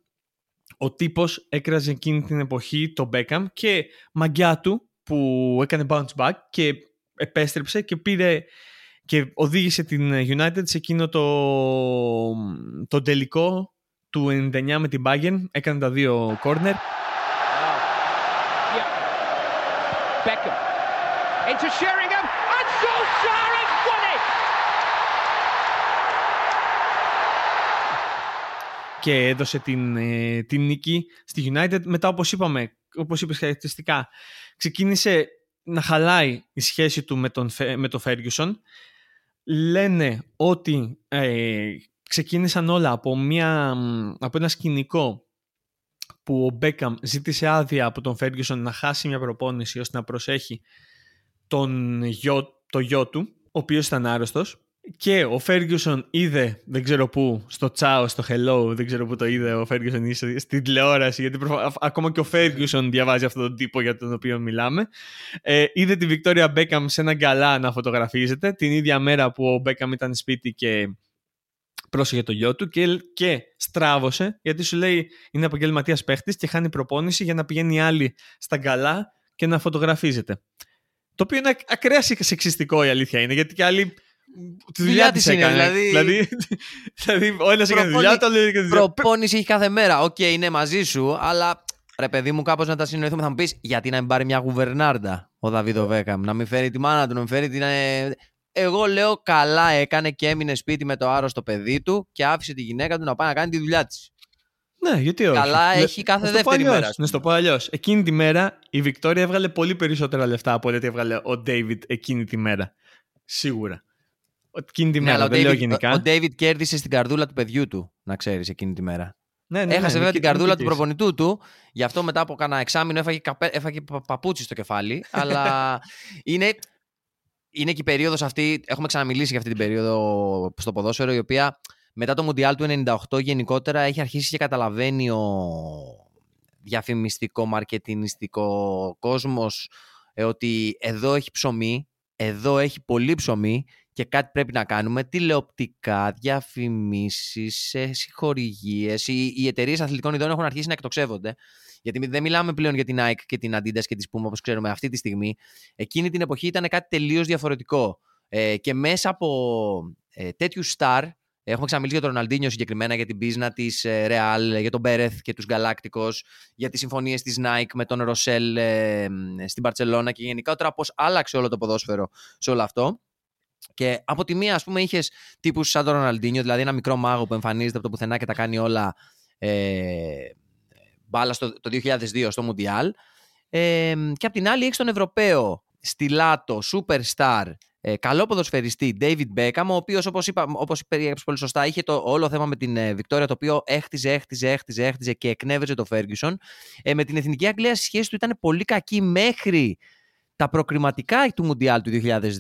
ο τύπος έκραζε εκείνη την εποχή το Beckham και μαγκιά του που έκανε bounce back και επέστρεψε και πήρε και οδήγησε την United σε εκείνο το, το τελικό του 99 με την Bayern. Έκανε τα δύο corner. Beckham into Sheringham, and Solskjaer has won it! και έδωσε την, ε, την νίκη στη United. Μετά, όπως είπαμε, όπως είπες χαρακτηριστικά, ξεκίνησε να χαλάει η σχέση του με τον, Φε- με τον Ferguson. Λένε ότι ε, ξεκίνησαν όλα από, μια, μ, από ένα σκηνικό που ο Μπέκαμ ζήτησε άδεια από τον Ferguson να χάσει μια προπόνηση ώστε να προσέχει τον γιο, το γιο του, ο οποίος ήταν άρρωστος και ο Ferguson είδε, δεν ξέρω πού, στο τσάο, στο hello, δεν ξέρω πού το είδε ο Ferguson είσαι στην τηλεόραση, γιατί προφα- α- ακόμα και ο Ferguson διαβάζει αυτόν τον τύπο για τον οποίο μιλάμε. Ε, είδε τη Victoria Beckham σε ένα γκαλά να φωτογραφίζεται την ίδια μέρα που ο Beckham ήταν σπίτι και πρόσεχε το γιο του και, και στράβωσε γιατί σου λέει είναι επαγγελματίας παίχτης και χάνει προπόνηση για να πηγαίνει άλλη στα γκαλά και να φωτογραφίζεται. Το οποίο είναι ακραία σεξ- σεξιστικό η αλήθεια είναι γιατί και άλλοι τη δουλειά Δουλειά της της είναι, έκανε. δηλαδή- δηλαδή, [LAUGHS] δηλαδή ο ένας έκανε Προπόνη- δουλειά, το άλλο έκανε δουλειά. Προπόνηση έχει κάθε μέρα. Οκ, είναι μαζί σου, αλλά ρε παιδί μου, κάπως να τα συνεννοηθούμε. Θα μου πεις γιατί να μην πάρει μια γκουβερνάντα ο Ντέιβιντ Μπέκαμ, να μην φέρει τη μάνα του, να μην φέρει την. Ε, Εγώ λέω καλά έκανε και έμεινε σπίτι με το άρρωστο παιδί του και άφησε τη γυναίκα του να πάει να κάνει τη δουλειά της. Ναι, γιατί όχι. Καλά, Λε- έχει κάθε να στο πω δεύτερη αλλιώς, μέρα, ας Να σου το πω αλλιώς. Εκείνη τη μέρα η Βικτόρια έβγαλε πολύ περισσότερα λεφτά από ό,τι έβγαλε ο Ντέιβιτ εκείνη τη μέρα. Σίγουρα. Εκείνη τη Ναι, μέρα, αλλά ο δεν λέω David- γενικά. Ο ο David κέρδισε στην καρδούλα του παιδιού του, να ξέρεις εκείνη τη μέρα. Ναι, ναι, Έχασε ναι, βέβαια την νίκη- καρδούλα του νίκης. προπονητού του, γι' αυτό μετά από κάνα εξάμεινο έφαγε, καπέ, έφαγε πα- παπούτσι στο κεφάλι. αλλά [LAUGHS] είναι, είναι και η περίοδος αυτή, έχουμε ξαναμιλήσει για αυτή την περίοδο στο ποδόσφαιρο, η οποία μετά το Μουντιάλ του 98 γενικότερα έχει αρχίσει και καταλαβαίνει ο διαφημιστικό, μαρκετινιστικό κόσμος ε, ότι εδώ έχει ψωμί, εδώ έχει πολύ ψωμί και κάτι πρέπει να κάνουμε. Τηλεοπτικά, διαφημίσεις, ε, συγχορηγίες. Οι, οι εταιρείες αθλητικών ειδών έχουν αρχίσει να εκτοξεύονται. Γιατί μη- δεν μιλάμε πλέον για την Nike και την Adidas και τη Puma όπως ξέρουμε αυτή τη στιγμή. Εκείνη την εποχή ήταν κάτι τελείως διαφορετικό. Ε, και μέσα από ε, τέτοιου star, έχουμε ξαναμιλήσει για τον Ροναλντίνιο συγκεκριμένα, για την πίσνα της Real, για τον Μπέρεθ και τους Galacticos, για τις συμφωνίες της Nike με τον Ροσέλ ε, στην Παρσελώνα και γενικά τώρα πώ άλλαξε όλο το ποδόσφαιρο σε όλο αυτό. Και από τη μία, ας πούμε, είχες τύπους σαν τον Ροναλντίνιο, δηλαδή ένα μικρό μάγο που εμφανίζεται από το πουθενά και τα κάνει όλα ε, μπάλα στο, το 2002 στο Μουντιάλ. Ε, και απ' την άλλη έχεις τον Ευρωπαίο στιλάτο, superstar, ε, καλό ποδοσφαιριστή David Beckham, ο οποίος, όπως όπως περιέγραψες πολύ σωστά, είχε το όλο θέμα με την ε, Βικτόρια, το οποίο έχτιζε, έχτιζε, έχτιζε, έχτιζε και εκνεύριζε το Ferguson. Ε, με την Εθνική Αγγλία η σχέση του ήταν πολύ κακή μέχρι τα προκριματικά του Μουντιάλ του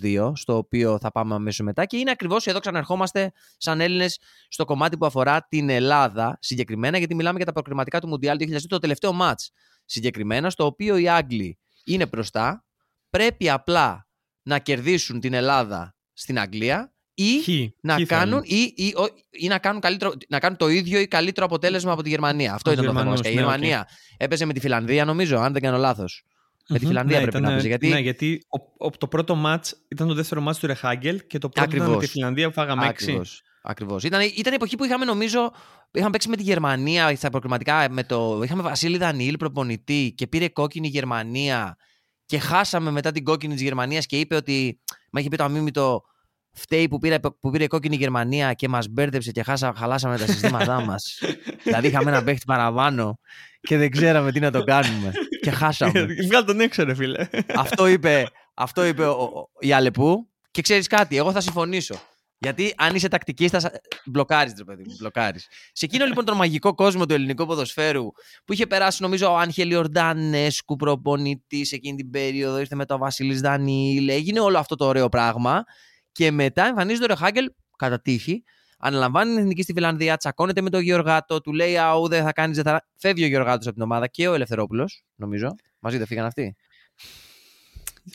2002, στο οποίο θα πάμε αμέσως μετά. Και είναι ακριβώς εδώ ξαναρχόμαστε σαν Έλληνες στο κομμάτι που αφορά την Ελλάδα συγκεκριμένα, γιατί μιλάμε για τα προκριματικά του Μουντιάλ του 2002, το τελευταίο μάτς συγκεκριμένα, στο οποίο οι Άγγλοι είναι μπροστά. Πρέπει απλά να κερδίσουν την Ελλάδα στην Αγγλία ή Χ, να χ θα κάνουν, είναι. ή, ή, ο- ή να, κάνουν καλύτερο, να κάνουν το ίδιο ή καλύτερο αποτέλεσμα από τη Γερμανία. Αυτό Από ήταν το θέμα. τους μας. Και η Γερμανούς, ναι, Γερμανία έπαιζε με τη Φιλανδία, νομίζω, αν δεν κάνω λάθος. Με τη Μμμ, Φιλανδία ναι, πρέπει ήταν, να παίζει. Γιατί Ναι, γιατί ο, ο- το πρώτο μάτς ήταν το δεύτερο μάτς του Ρεχάγκελ και το πρώτο ήταν με Ακριβώς. τη Φιλανδία που φάγαμε έξι. Ακριβώς. Ακριβώς. Ήταν, ήταν η εποχή που είχαμε νομίζω. Είχαμε παίξει με τη Γερμανία στα προκριματικά. Με το, είχαμε Βασίλη Δανιήλ προπονητή και πήρε κόκκινη η Γερμανία. Και χάσαμε μετά την κόκκινη της Γερμανίας και είπε ότι. Μα είχε πει το αμίμητο. Φταίει που πήρε, που πήρε κόκκινη η Γερμανία και μας μπέρδεψε και χάσα, χαλάσαμε τα συστήματά [LAUGHS] μας. δηλαδή είχαμε ένα παίχτη παραπάνω και δεν ξέραμε τι να το κάνουμε. και χάσαμε. [LAUGHS] Βγάλ τον έξω ρε φίλε. αυτό είπε, αυτό είπε ο, ο- η Αλεπού. Και ξέρεις κάτι, εγώ θα συμφωνήσω. Γιατί αν είσαι τακτικής, θα μπλοκάρεις, ρε παιδί μου. Μπλοκάρεις. Σε εκείνο λοιπόν τον μαγικό κόσμο του ελληνικού ποδοσφαίρου που είχε περάσει, νομίζω, ο Άγχελ Ορντανέσκου προπονητής εκείνη την περίοδο, ήρθε με τον Βασίλης Δανίλ, έγινε όλο αυτό το ωραίο πράγμα. Και μετά εμφανίζεται ο Ρεχάγκελ κατά τύχη, αναλαμβάνει την εθνική στη Φιλανδία, τσακώνεται με τον Γεωργάτο, του λέει Αού, δεν θα κάνει, δεν θα. Φεύγει ο Γεωργάτο από την ομάδα και ο Ελευθερόπουλος, νομίζω. Μαζί δεν φύγαν αυτοί.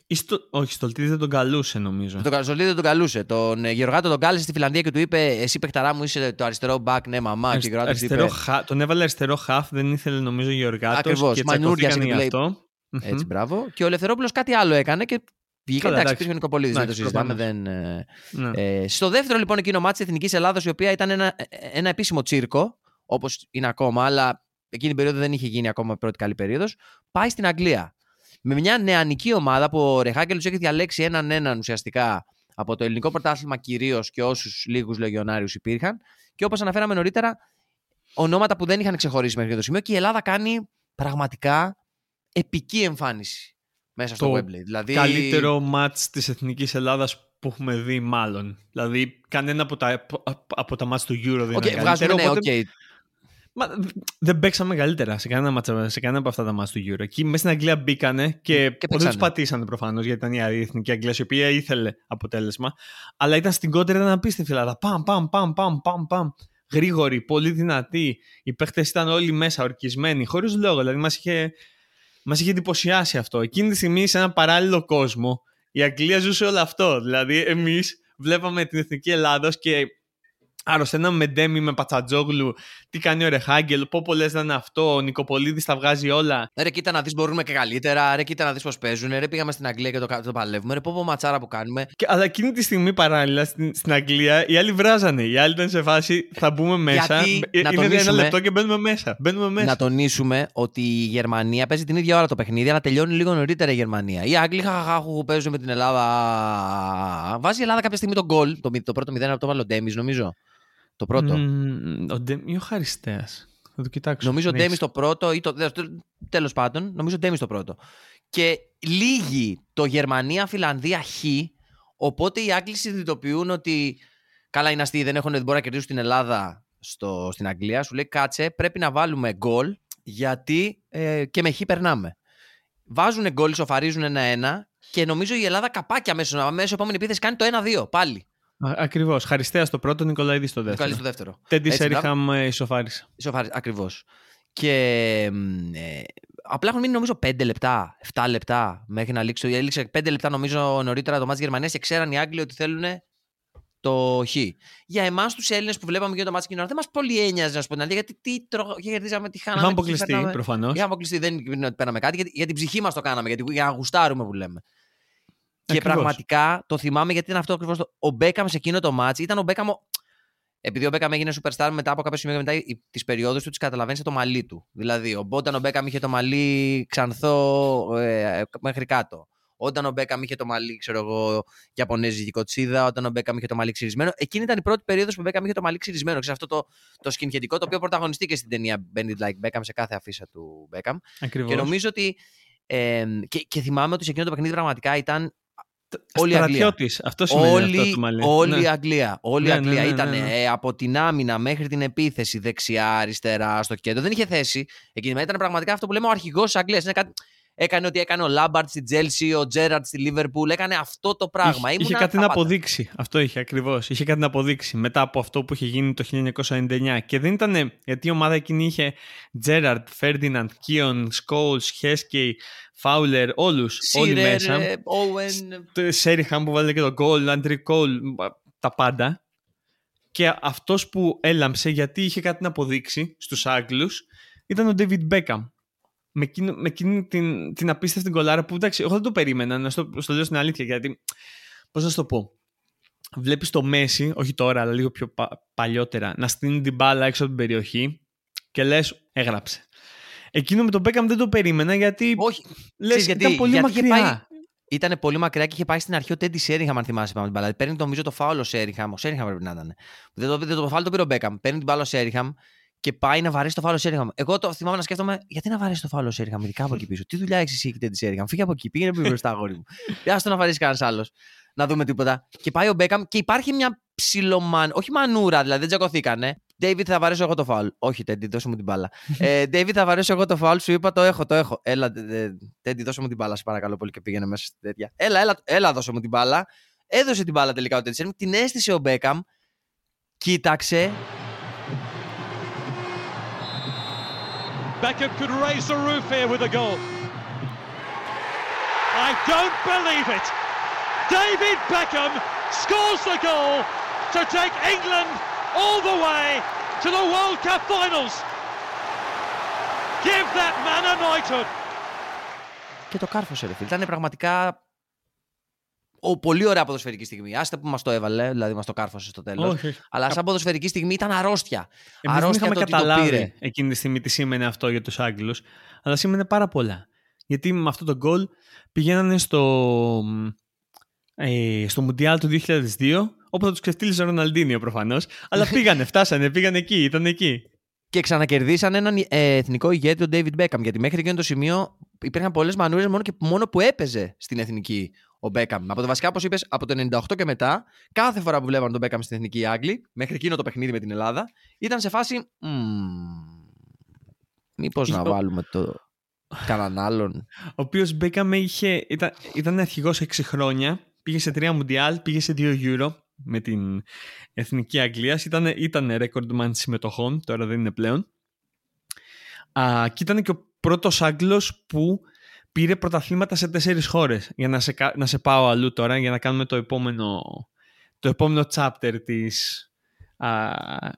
Ή στο... Όχι, Στολτίδη δεν τον καλούσε νομίζω. Τον Καλσολίδη δεν τον καλούσε. Τον ε, Γεωργάτο τον κάλεσε στη Φιλανδία και του είπε: Εσύ, παιχταρά μου, είσαι το αριστερό μπακ, ναι, μαμά. Και ο Αρισ- Γεωργάτος αριστερό είπε: χα- Τον έβαλε αριστερό χαφ, δεν ήθελε νομίζω ο Γεωργάτος Ακριβώς, και μανούριασε τσακωθήκαν και γι' του λέει, αυτό. Έτσι, Μμμ. μπράβο. Και ο Ελευθερόπουλος κάτι άλλο έκανε και βγήκε. Καλά, Εντάξει, εντάξει. υπήρχε ο Νικοπολίδη, δεν το Εντάξει, συζητάμε. προφανώς. Δεν, ε, Ναι. ε, στο δεύτερο λοιπόν εκείνο μάτι της Εθνικής Ελλάδα, η οποία ήταν ένα, ε, ένα επίσημο τσίρκο, όπως είναι ακόμα, αλλά εκείνη την περίοδο δεν είχε γίνει ακόμα πρώτη καλή περίοδος, πάει στην Αγγλία. Με μια νεανική ομάδα που ο Ρεχάγκελ του έχει διαλέξει έναν έναν ουσιαστικά από το ελληνικό πρωτάθλημα κυρίως και όσους λίγους λεγιονάριους υπήρχαν. Και όπως αναφέραμε νωρίτερα, ονόματα που δεν είχαν ξεχωρίσει μέχρι το σημείο και η Ελλάδα κάνει πραγματικά επική εμφάνιση. Μέσα στο Το Wembley. Δηλαδή, Καλύτερο μάτς της Εθνικής Ελλάδας που έχουμε δει μάλλον. Δηλαδή κανένα από τα, από τα ματς του Euro δεν Οκ, είναι βγάζουμε, καλύτερο. ναι, οπότε- οκ. Μα, δεν παίξαμε καλύτερα σε κανένα, μάτσα, σε κανένα από αυτά τα μάτς του Euro. Εκεί μέσα στην Αγγλία μπήκανε και, Και δεν παίξανε. τους πατήσανε προφανώς γιατί ήταν η Εθνική Αγγλία η οποία ήθελε αποτέλεσμα. Αλλά ήταν στην κόντρα, ήταν απίστευτη η Ελλάδα. Παμ, παμ, παμ, παμ, παμ, παμ. Γρήγορη, πολύ δυνατή. Οι παίχτες ήταν όλοι μέσα, ορκισμένοι, χωρίς λόγο. Δηλαδή μας είχε, μας είχε εντυπωσιάσει αυτό. Εκείνη τη στιγμή σε ένα παράλληλο κόσμο η Αγγλία ζούσε όλο αυτό. Δηλαδή εμείς βλέπαμε την Εθνική Ελλάδος και αρρωσταίναμε με Ντέμι, με Πατσατζόγλου, τι κάνει ο Ρεχάγκελ, πω λες να είναι αυτό, ο Νικοπολίδης τα βγάζει όλα. Ρε, κοίτα να δεις, μπορούμε και καλύτερα. Ρε, κοίτα να δεις πώς παίζουν. Ρε, πήγαμε στην Αγγλία και το, κα- το παλεύουμε. Ρε, πω, πω ματσάρα που κάνουμε. Και, αλλά εκείνη τη στιγμή παράλληλα στην, στην Αγγλία οι άλλοι βράζανε. Οι άλλοι ήταν σε φάση θα μπούμε μέσα. Γιατί, Ε, να είναι ένα τονίσουμε- λεπτό και μπαίνουμε μέσα. Μπαίνουμε μέσα. Να τονίσουμε ότι η Γερμανία παίζει την ίδια ώρα το παιχνίδι, αλλά τελειώνει λίγο νωρίτερα η Γερμανία. Οι Άγγλοι χαχαχάχου παίζουν με την Ελλάδα. Βάζει η Ελλάδα κάποια στιγμή τον γκολ. Το, μη- το πρώτο 0 από το βάλει ο Ντέμι, νομίζω. Το πρώτο. Μμμ, ο Ντέμι ή ο Χαριστέας. Θα το κοιτάξω. Νομίζω ο Ναι, Ντέμις το πρώτο ή το δεύτερο. Τέλος πάντων, νομίζω ο Ντέμις το πρώτο. Και λίγη το Γερμανία-Φιλανδία χ. Οπότε οι Άγγλοι συνειδητοποιούν ότι καλά είναι αστείοι, δεν έχουν δεν μπορούν να κερδίσουν την Ελλάδα στο, στην Αγγλία. Σου λέει κάτσε, πρέπει να βάλουμε γκολ γιατί ε, και με χ περνάμε. Βάζουν γκολ, ισοφαρίζουν ένα-ένα και νομίζω η Ελλάδα καπάκι αμέσως. Αμέσως επόμενη επίθεση κάνει το 1-2 πάλι. Α- Ακριβώς. Χαριστέας το πρώτο, Νικολαίδης το Το δεύτερο. καλεί στο δεύτερο. Τέντι Έτσι, Σέριχαμ ε, ισοφάρισε. Ισοφάρι, ακριβώς. Και μ, ε, απλά έχουν μείνει νομίζω 5 λεπτά, 7 λεπτά μέχρι να λήξει. Έληξε 5 λεπτά νομίζω νωρίτερα το μάτς Γερμανίας και ξέραν οι Άγγλοι ότι θέλουν το χ. Για εμάς τους Έλληνες που βλέπαμε και το μάτς κοινό, δεν μας πολύ ένοιαζε να σου πω την αλήθεια, γιατί τι τρώγα και κερδίζαμε, τι χάναμε. Είχαμε τι αποκλειστεί περνάμε. προφανώς. Είχαμε αποκλειστεί, δεν είναι ότι πέραμε κάτι, γιατί για την ψυχή μας το κάναμε, γιατί, για να γουστάρουμε που λέμε. Και Ακριβώς. πραγματικά το θυμάμαι γιατί ήταν αυτό ακριβώς. Ο Μπέκαμ σε εκείνο το ματς ήταν ο Μπέκαμ. ο- Επειδή ο Μπέκαμ έγινε superstar μετά από κάποιο σημείο και μετά τις περιόδους του, τις καταλαβαίνεις σε το μαλλί του. Δηλαδή, όταν ο Μπέκαμ είχε το μαλλί ξανθό ε, μέχρι κάτω. Όταν ο Μπέκαμ είχε το μαλλί, ξέρω εγώ, Ιαπωνέζικη κοτσίδα, όταν ο Μπέκαμ είχε το μαλλί ξυρισμένο. Εκείνη ήταν η πρώτη περίοδος που ο Μπέκαμ είχε το μαλλί ξυρισμένο. Ξέρεις, αυτό το, το σκινχεντικό το οποίο πρωταγωνιστεί και στην ταινία Bend It Like Beckham σε κάθε αφίσα του Μπέκαμ. Ακριβώς. Και νομίζω ότι. Ε, και, και θυμάμαι ότι σε εκείνο το παιχνίδι πραγματικά ήταν όλη η Αγγλία. Στρατιώτης. Αυτό σημαίνει αυτό Όλη, το μαλλί. όλη Ναι. η Αγγλία. Όλη η Ναι, Αγγλία ναι, ναι, ήταν ναι, ναι. ε, από την άμυνα μέχρι την επίθεση, δεξιά, αριστερά, στο κέντρο. Δεν είχε θέση. Εκείνη ήταν πραγματικά αυτό που λέμε ο αρχηγός της Αγγλίας. Έκανε ό,τι έκανε ο Λάμπαρντ στη Τσέλσι, ο Τζέραρντ στη Λίβερπουλ. Έκανε αυτό το πράγμα. Είχε, είχε Ήμουνα κάτι τα να πάντα. αποδείξει. Αυτό είχε ακριβώς. Είχε κάτι να αποδείξει μετά από αυτό που είχε γίνει το 1999. Και δεν ήταν γιατί η ομάδα εκείνη είχε Τζέραρτ, Φέρντιναντ, Κίον, Σκόλς, Χέσκεϊ, Φάουλερ, όλους. Όλοι Σίρερ, μέσα. ε, Όουεν. Το Σέριχαμ που βάλε και τον γκολ, Άντρι Κόλ, τα πάντα. Και αυτός που έλαμψε γιατί είχε κάτι να αποδείξει στους Άγγλους ήταν ο David Beckham. Με εκείνη, με εκείνη την, την απίστευτη κολάρα που εντάξει, εγώ δεν το περίμενα, να στο, στο λέω στην αλήθεια. Γιατί, πώς να σου το πω, βλέπεις το Μέση, όχι τώρα, αλλά λίγο πιο πα- παλιότερα, να στείλει την μπάλα έξω από την περιοχή και λες, έγραψε. Εκείνο με τον Beckham δεν το περίμενα γιατί Όχι. λες, Ξέρεις ήταν πολύ γιατί είχε μακριά. πάει- Ήταν πολύ μακριά και είχε πάει στην αρχή ο Τέντι Σέριχαμ, αν θυμάσαι πάνω την μπάλα. Παίρνει νομίζω το φάουλο ο Σέριχαμ. Ο Σέριχαμ πρέπει να ήταν. Δεν το, δεν το φάουλο το πήρε ο Μπέκαμ. Παίρνει την μπάλα ο Σέριχαμ και πάει να βαρέσει το φάουλο ο Σέριχαμ. Εγώ το θυμάμαι να σκέφτομαι, γιατί να βαρέσει το φάουλο ο Σέριχαμ, ειδικά από εκεί πίσω. Τι δουλειά έχεις εσύ εκεί Τέντι Σέριχαμ. Φύγε από εκεί, πήγαινε πιο μπροστά, αγόρι μου. [LAUGHS] Δεν το να βαρέσει κανένας άλλος. Να δούμε τίποτα. Και πάει ο Μπέκαμ και υπάρχει μια ψιλομαν. Όχι μανούρα, δηλαδή δεν τζακωθήκανε. David, θα βαρέσω εγώ το φάουλ. Όχι, Τέντι, δώσε μου την μπάλα. [LAUGHS] ε, David, θα βαρέσω εγώ το φάουλ. Σου είπα το έχω, το έχω. Έλα, Τέντι, δώσε μου την μπάλα, σε παρακαλώ πολύ και πήγαινε μέσα στην τέτοια. Έλα, έλα, έλα, δώσε μου την μπάλα. Έδωσε την μπάλα τελικά ο Τέντι Σέριχαμ. Την έστησε ο Μπέκαμ. Κοίταξε. Beckham could raise the roof here with a goal. I don't believe it. David Beckham scores the goal to take England all the way to the World Cup finals. Give that man a knighthood. Και το κάρφωσε, ρε φίλε. Ήταν πραγματικά. Ο, πολύ ωραία ποδοσφαιρική στιγμή. Άστε που μας το έβαλε, δηλαδή μας το κάρφωσε στο τέλος. Όχι, όχι. Αλλά σαν ποδοσφαιρική στιγμή ήταν αρρώστια. Εμείς δεν αρρώστια είχαμε το ότι το καταλάβει πήρε. εκείνη τη στιγμή τι σήμαινε αυτό για τους Άγγλους, αλλά σήμαινε πάρα πολλά. Γιατί με αυτό το γκολ πηγαίνανε στο, ε, στο Μουντιάλ του 2002, όπου θα τους ξεφτύλιζε ο Ροναλντίνιο προφανώς, αλλά πήγανε, φτάσανε, πήγανε εκεί, ήταν εκεί. Και ξανακερδίσαν έναν ε, εθνικό ηγέτη, τον David Beckham. Γιατί μέχρι εκείνο το σημείο υπήρχαν πολλές μανούρε μόνο, και μόνο που έπαιζε στην εθνική ο Μπέκαμ. Από το βασικά, όπως είπες, από το 98 και μετά, κάθε φορά που βλέπαν τον Μπέκαμ στην εθνική οι Άγγλοι, μέχρι εκείνο το παιχνίδι με την Ελλάδα, ήταν σε φάση. Μήπως να Ο- βάλουμε το. Κανέναν άλλον. Ο οποίος Μπέκαμ είχε, ήταν, ήταν αρχηγός 6 χρόνια. Πήγε σε 3 Μουντιάλ, πήγε σε 2 Euro με την εθνική Αγγλίας. Ήταν, ήταν recordman συμμετοχών, τώρα δεν είναι πλέον. Α, και ήταν και ο πρώτος Άγγλος που πήρε πρωταθλήματα σε τέσσερις χώρες. Για να σε, κα- να σε πάω αλλού τώρα, για να κάνουμε το επόμενο, το επόμενο chapter της α,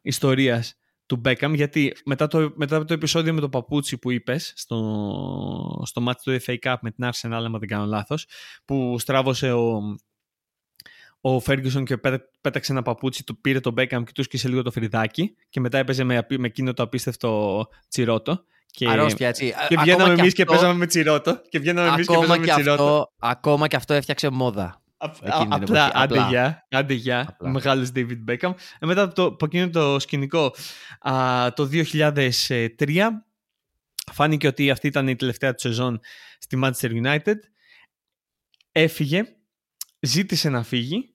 ιστορίας του Beckham, γιατί μετά το, μετά το επεισόδιο με το παπούτσι που είπες στο, στο μάτι του FA Cup με την Arsenal, αν δεν κάνω λάθος, που στράβωσε ο, ο Ferguson και πέτα- πέταξε ένα παπούτσι, του πήρε τον Beckham και τους σκίσε λίγο το φρυδάκι και μετά έπαιζε με, απει- με εκείνο το απίστευτο τσιρότο. Και, Αρρώστια, έτσι. και Ακόμα βγαίναμε εμείς και αυτό- παίζαμε με τσιρότο. Και βγαίναμε εμείς και Ακόμα παίζαμε και, με τσιρότο. αυτό, ακόμα και αυτό έφτιαξε μόδα. Α- εκείνη α- την Απλά, εποχή. άντε Απλά. γεια, άντε γεια, Απλά. μεγάλος David Beckham. Ε, μετά από, το, από εκείνο το σκηνικό α, το 2003 φάνηκε ότι αυτή ήταν η τελευταία του σεζόν στη Manchester United. Έφυγε, ζήτησε να φύγει.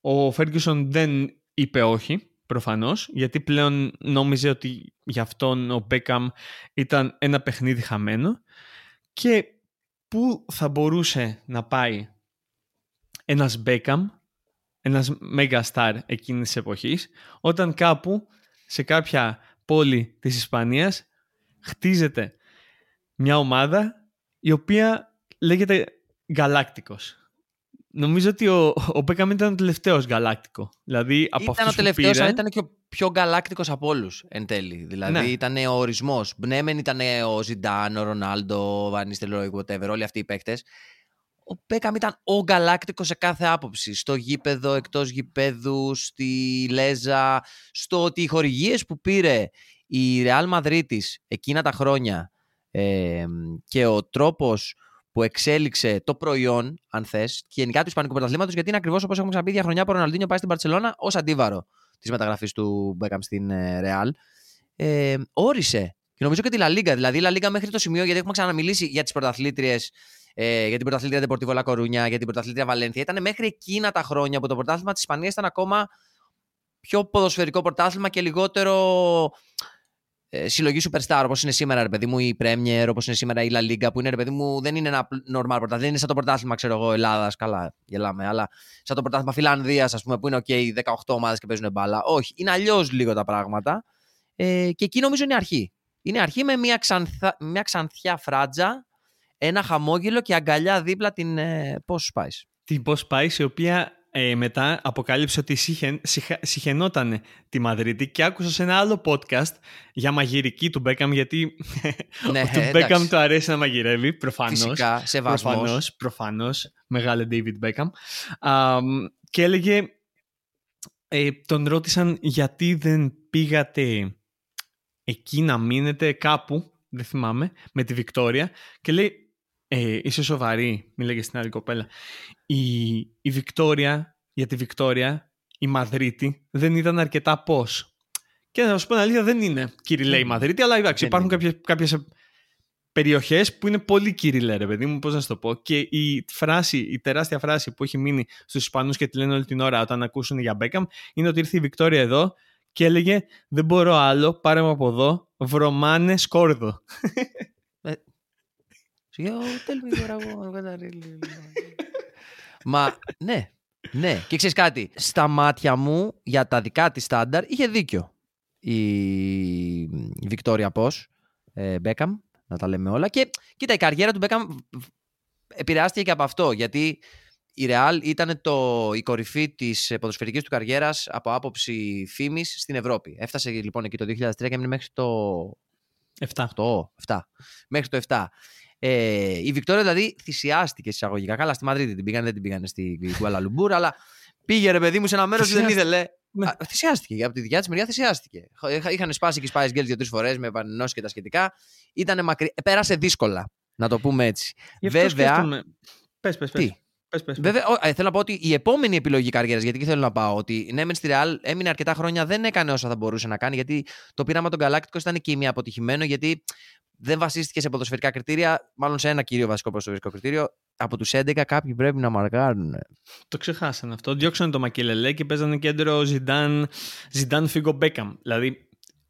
Ο Ferguson δεν είπε όχι, προφανώς, γιατί πλέον νόμιζε ότι για αυτόν ο Beckham ήταν ένα παιχνίδι χαμένο και πού θα μπορούσε να πάει ένας Beckham, ένας mega star εκείνης της εποχής, όταν κάπου σε κάποια πόλη της Ισπανίας χτίζεται μια ομάδα η οποία λέγεται Γαλάκτικος. Νομίζω ότι ο, ο Beckham ήταν ο τελευταίος Γαλάκτικο. Δηλαδή από ήταν αυτούς ο που τελευταίος, πήρε- αλλά ήταν και ο πιο γκαλάκτικο από όλους εν τέλει. Δηλαδή Ναι. ήταν ο ορισμός. Ναι, μεν ήταν ο Ζιντάν, ο Ρονάλντο, ο Βανίστελ Ρόι, whatever, όλοι αυτοί οι παίκτες. Ο Μπέκαμ ήταν ο γκαλάκτικο σε κάθε άποψη. Στο γήπεδο, εκτός γηπέδου, στη Λέζα, στο ότι οι χορηγίες που πήρε η Real Madrid εκείνα τα χρόνια ε, και ο τρόπος που εξέλιξε το προϊόν, αν θες, και γενικά του Ισπανικού πρωταθλήματος, γιατί είναι ακριβώς όπως έχουμε ξαναπεί διαχρονιά που ο Ροναλντίνιο πάει στην Παρσελώνα ως αντίβαρο της μεταγραφής του Μπέκαμ στην ε, Real. Ε, όρισε. Και νομίζω και τη La Liga. Δηλαδή, η La Liga μέχρι το σημείο, γιατί έχουμε ξαναμιλήσει για τις πρωταθλήτριες, ε, για την πρωταθλήτρια Deportivo La Coruña, για την πρωταθλήτρια Βαλένθια. Ήταν μέχρι εκείνα τα χρόνια που το πρωτάθλημα της Ισπανίας ήταν ακόμα πιο ποδοσφαιρικό πρωτάθλημα και λιγότερο ε, συλλογή superstar όπως είναι σήμερα, ρε παιδί μου, η Premier, όπως είναι σήμερα η La Liga, που είναι ρε παιδί μου, δεν είναι ένα normal πρωτάθλημα. Δεν είναι σαν το πρωτάθλημα, ξέρω εγώ, Ελλάδας. Καλά, γελάμε, αλλά σαν το πρωτάθλημα Φιλανδίας, ας πούμε, που είναι OK, 18 ομάδες και παίζουν μπάλα. Όχι, είναι αλλιώς λίγο τα πράγματα. Ε, και εκεί νομίζω είναι η αρχή. Είναι αρχή με μια, ξανθα, μια ξανθιά φράτζα, ένα χαμόγελο και αγκαλιά δίπλα την. Ε, Πώς πάει. την Post Spice, η οποία ε, μετά αποκάλυψε ότι συχεν, συχα, συχαινόταν τη Μαδρίτη και άκουσα σε ένα άλλο podcast για μαγειρική του Μπέκαμ γιατί [LAUGHS] Ναι, [LAUGHS] του εντάξει. Μπέκαμ του αρέσει να μαγειρεύει προφανώς. Φυσικά, σεβασμός. Προφανώς, προφανώς, μεγάλε David Beckham. Α, και έλεγε, ε, τον ρώτησαν γιατί δεν πήγατε εκεί να μείνετε κάπου, δεν θυμάμαι, με τη Βικτόρια και λέει, ε, είσαι σοβαρή, μίλαγε στην άλλη κοπέλα. Η, η Βικτόρια, για τη Βικτόρια, η Μαδρίτη δεν ήταν αρκετά πώς. Και να σου πω την αλήθεια, δεν είναι κυριλέ η Μαδρίτη, αλλά εντάξει, Δεν υπάρχουν είναι. κάποιες, κάποιες περιοχές που είναι πολύ κυριλέ, ρε παιδί μου, πώς να σου το πω. Και η φράση, η τεράστια φράση που έχει μείνει στους Ισπανούς και τη λένε όλη την ώρα όταν ακούσουν για Μπέκαμ, είναι ότι ήρθε η Βικτόρια εδώ και έλεγε «Δεν μπορώ άλλο, πάρε με από εδώ, βρωμάνε σκόρδο». Μα ναι, ναι. Και ξέρεις κάτι, στα μάτια μου για τα δικά της στάνταρ είχε δίκιο η, η Βικτόρια Πώ, ε, Μπέκαμ, να τα λέμε όλα. Και κοίτα, η καριέρα του Μπέκαμ επηρεάστηκε και από αυτό, γιατί η Real ήταν το, η κορυφή της ποδοσφαιρικής του καριέρας από άποψη φήμης στην Ευρώπη. Έφτασε λοιπόν εκεί το 2003 και έμεινε μέχρι το 7. 8, 7. Μέχρι το 7. Ε, η Βικτόρια δηλαδή θυσιάστηκε εισαγωγικά. Καλά, στη Μαδρίτη την πήγανε, δεν την πήγανε στη Κουαλαλουμπούր, αλλά πήγε ρε παιδί μου σε ένα μέρος που δεν Θυσιάστηκε. ήθελε. Ναι. Α, θυσιάστηκε. Από τη δικιά της μεριά θυσιάστηκε. Είχα- Είχαν σπάσει και οι Spice Girls δύο-τρεις φορές με επανενώσει και τα σχετικά. Ήτανε μακρι... ε, Πέρασε δύσκολα, να το πούμε έτσι. Γι' αυτό Βέβαια, σκέφτομαι- Πες, πες, πες. τι; Πες, πες, πες. Βέβαια, ο- ε, θέλω να πω ότι η επόμενη επιλογή καριέρας, γιατί εκεί θέλω να πάω, ότι ναι, μεν στη Real έμεινε αρκετά χρόνια, δεν έκανε όσα θα μπορούσε να κάνει, γιατί το πείραμα των Galacticos ήταν και μία αποτυχημένο, γιατί δεν βασίστηκε σε ποδοσφαιρικά κριτήρια, μάλλον σε ένα κύριο βασικό ποδοσφαιρικό κριτήριο. Από τους 11 κάποιοι πρέπει να μαρκάρουν. Το ξεχάσανε αυτό. Διώξανε το Μακελελέ και παίζανε κέντρο Ζιντάν, Ζιντάν Φίγκο Μπέκαμ. Δηλαδή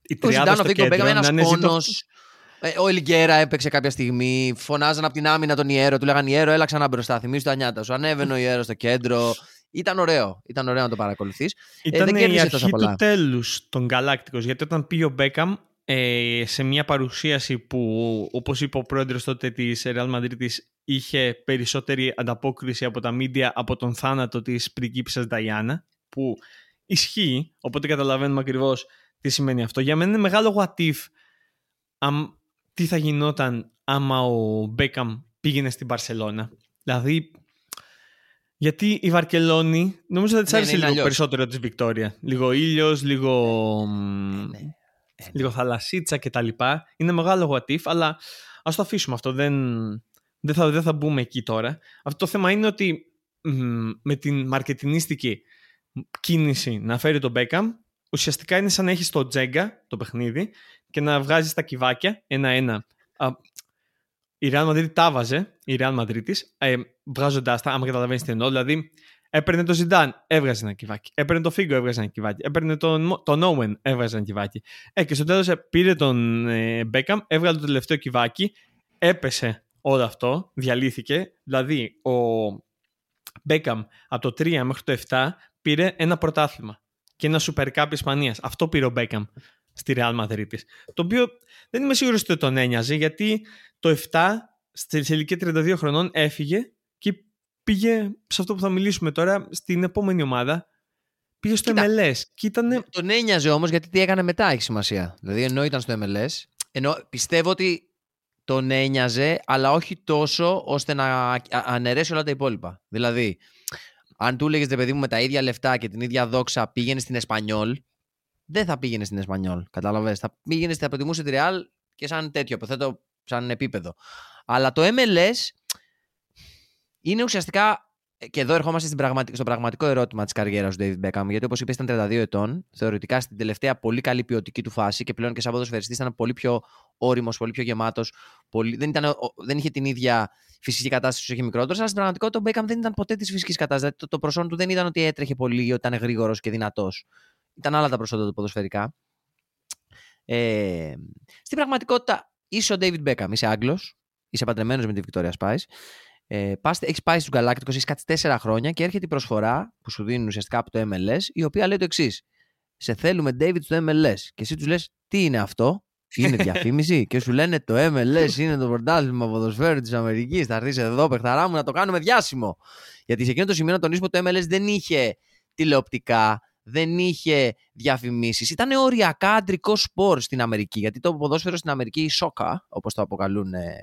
η Ο τριάδα Ζιντάνο στο Φίγκο κέντρο Μπέκαμ να ένα είναι ζητώ... πόνο. Ο Ελιγκέρα έπαιξε κάποια στιγμή. Φωνάζαν από την άμυνα τον Ιέρο. Του λέγανε Ιέρο, έλα ξανά μπροστά. Θυμίζει το Ανιάτα σου. Ανέβαινε ο Ιέρος στο κέντρο. Ήταν ωραίο. Ήταν ωραίο να το παρακολουθείς. Ήταν δεν η κέρδισε αρχή τόσα του πολλά. τέλους των Γκαλάκτικος γιατί όταν πήγε ο Μπέκαμ ε, σε μια παρουσίαση που όπως είπε ο πρόεδρος τότε της Real Madrid είχε περισσότερη ανταπόκριση από τα μίντια από τον θάνατο της πριγκίπισσας Νταϊάννα που ισχύει οπότε καταλαβαίνουμε ακριβώς τι σημαίνει αυτό. Για μένα είναι μεγάλο what if αμ, τι θα γινόταν άμα ο Μπέκαμ πήγαινε στην Παρσελώνα. Δηλαδή γιατί η Βαρκελόνη νομίζω ότι της Ναι, άρεσε ναι, είναι λίγο αλλιώς. περισσότερο της Βικτόρια. Λίγο ήλιος, λίγο, μ, ναι. λίγο θαλασσίτσα κτλ. Είναι μεγάλο what if, αλλά ας το αφήσουμε αυτό. Δεν, δεν, θα, δεν θα μπούμε εκεί τώρα. Αυτό το θέμα είναι ότι μ, με την μαρκετινίστικη κίνηση να φέρει τον Μπέκαμ, ουσιαστικά είναι σαν να έχεις το Τζέγκα το παιχνίδι και να βγάζεις τα κυβάκια ένα-ένα. Α, Η Real Madrid τα βάζε, η Real Madrid της, ε, βγάζοντάς τα, άμα καταλαβαίνεις τι εννοώ, δηλαδή έπαιρνε το Ζιντάν, έβγαζε ένα κυβάκι. Έπαιρνε το Φίγκο, έβγαζε ένα κυβάκι. Έπαιρνε τον, Μο- τον Owen, έβγαζε ένα κυβάκι. Ε, και στο τέλος ε, πήρε τον ε, Μπέκαμ, έβγαλε το τελευταίο κυβάκι, έπεσε όλο αυτό, διαλύθηκε. Δηλαδή, ο Μπέκαμ από το 3 μέχρι το 7 πήρε ένα πρωτάθλημα και ένα Super Cup Ισπανίας. Αυτό πήρε ο Μπέκαμ στη Real Madrid της. Το οποίο δεν είμαι σίγουρος ότι τον ένοιαζε γιατί το 7 στη σε ηλικία 32 χρονών έφυγε και πήγε σε αυτό που θα μιλήσουμε τώρα στην επόμενη ομάδα. Πήγε στο Κοίτα. MLS και ήταν. Τον ένοιαζε όμως γιατί τι έκανε μετά έχει σημασία. Δηλαδή ενώ ήταν στο MLS, ενώ πιστεύω ότι τον ένοιαζε, αλλά όχι τόσο ώστε να α- αναιρέσει όλα τα υπόλοιπα. Δηλαδή, αν του έλεγες ρε παιδί μου με τα ίδια λεφτά και την ίδια δόξα πήγαινε στην Εσπανιόλ, δεν θα πήγαινε στην Εσπανιόλ. Κατάλαβες. Θα πήγαινε, θα προτιμούσε τη Real και σαν τέτοιο, υποθέτω σαν επίπεδο. Αλλά το MLS είναι ουσιαστικά. Και εδώ ερχόμαστε στην πραγματι- στο πραγματικό ερώτημα της καριέρας του David Beckham. Γιατί όπως είπες, ήταν 32 ετών. Θεωρητικά στην τελευταία πολύ καλή ποιοτική του φάση και πλέον και σαν ποδοσφαιριστής ήταν πολύ πιο όριμος, πολύ πιο γεμάτος. Πολύ... Δεν, ήταν, ο- δεν είχε την ίδια φυσική κατάσταση όσο είχε μικρότερος. Αλλά στην πραγματικότητα ο Beckham δεν ήταν ποτέ της φυσικής κατάστασης. Δηλαδή, το, το προσόν του δεν ήταν ότι έτρεχε πολύ ή ότι ήταν γρήγορος και δυνατός. Ήταν άλλα τα προσόντα του ποδοσφαιρικά. Ε, στην πραγματικότητα είσαι ο David Beckham. Είσαι Άγγλος. Είσαι παντρεμένος με τη Victoria Spice. Ε, πας, έχεις πάει στους Galacticos, έχεις κάτσει τέσσερα χρόνια και έρχεται η προσφορά που σου δίνουν ουσιαστικά από το MLS, η οποία λέει το εξής. Σε θέλουμε David στο MLS. Και εσύ τους λες, τι είναι αυτό, είναι διαφήμιση; και σου λένε το MLS είναι το πρωτάθλημα ποδοσφαίρου της Αμερικής. Θα έρθεις εδώ, παιχταρά μου, να το κάνουμε διάσημο. Γιατί σε εκείνο το σημείο να τονίσουμε ότι το MLS δεν είχε τηλεοπτικά, δεν είχε διαφημίσεις. Ήταν οριακά αντρικό σπορ στην Αμερική. Γιατί το ποδόσφαιρο στην Αμερική, η σόκα, όπως το αποκαλούν ε,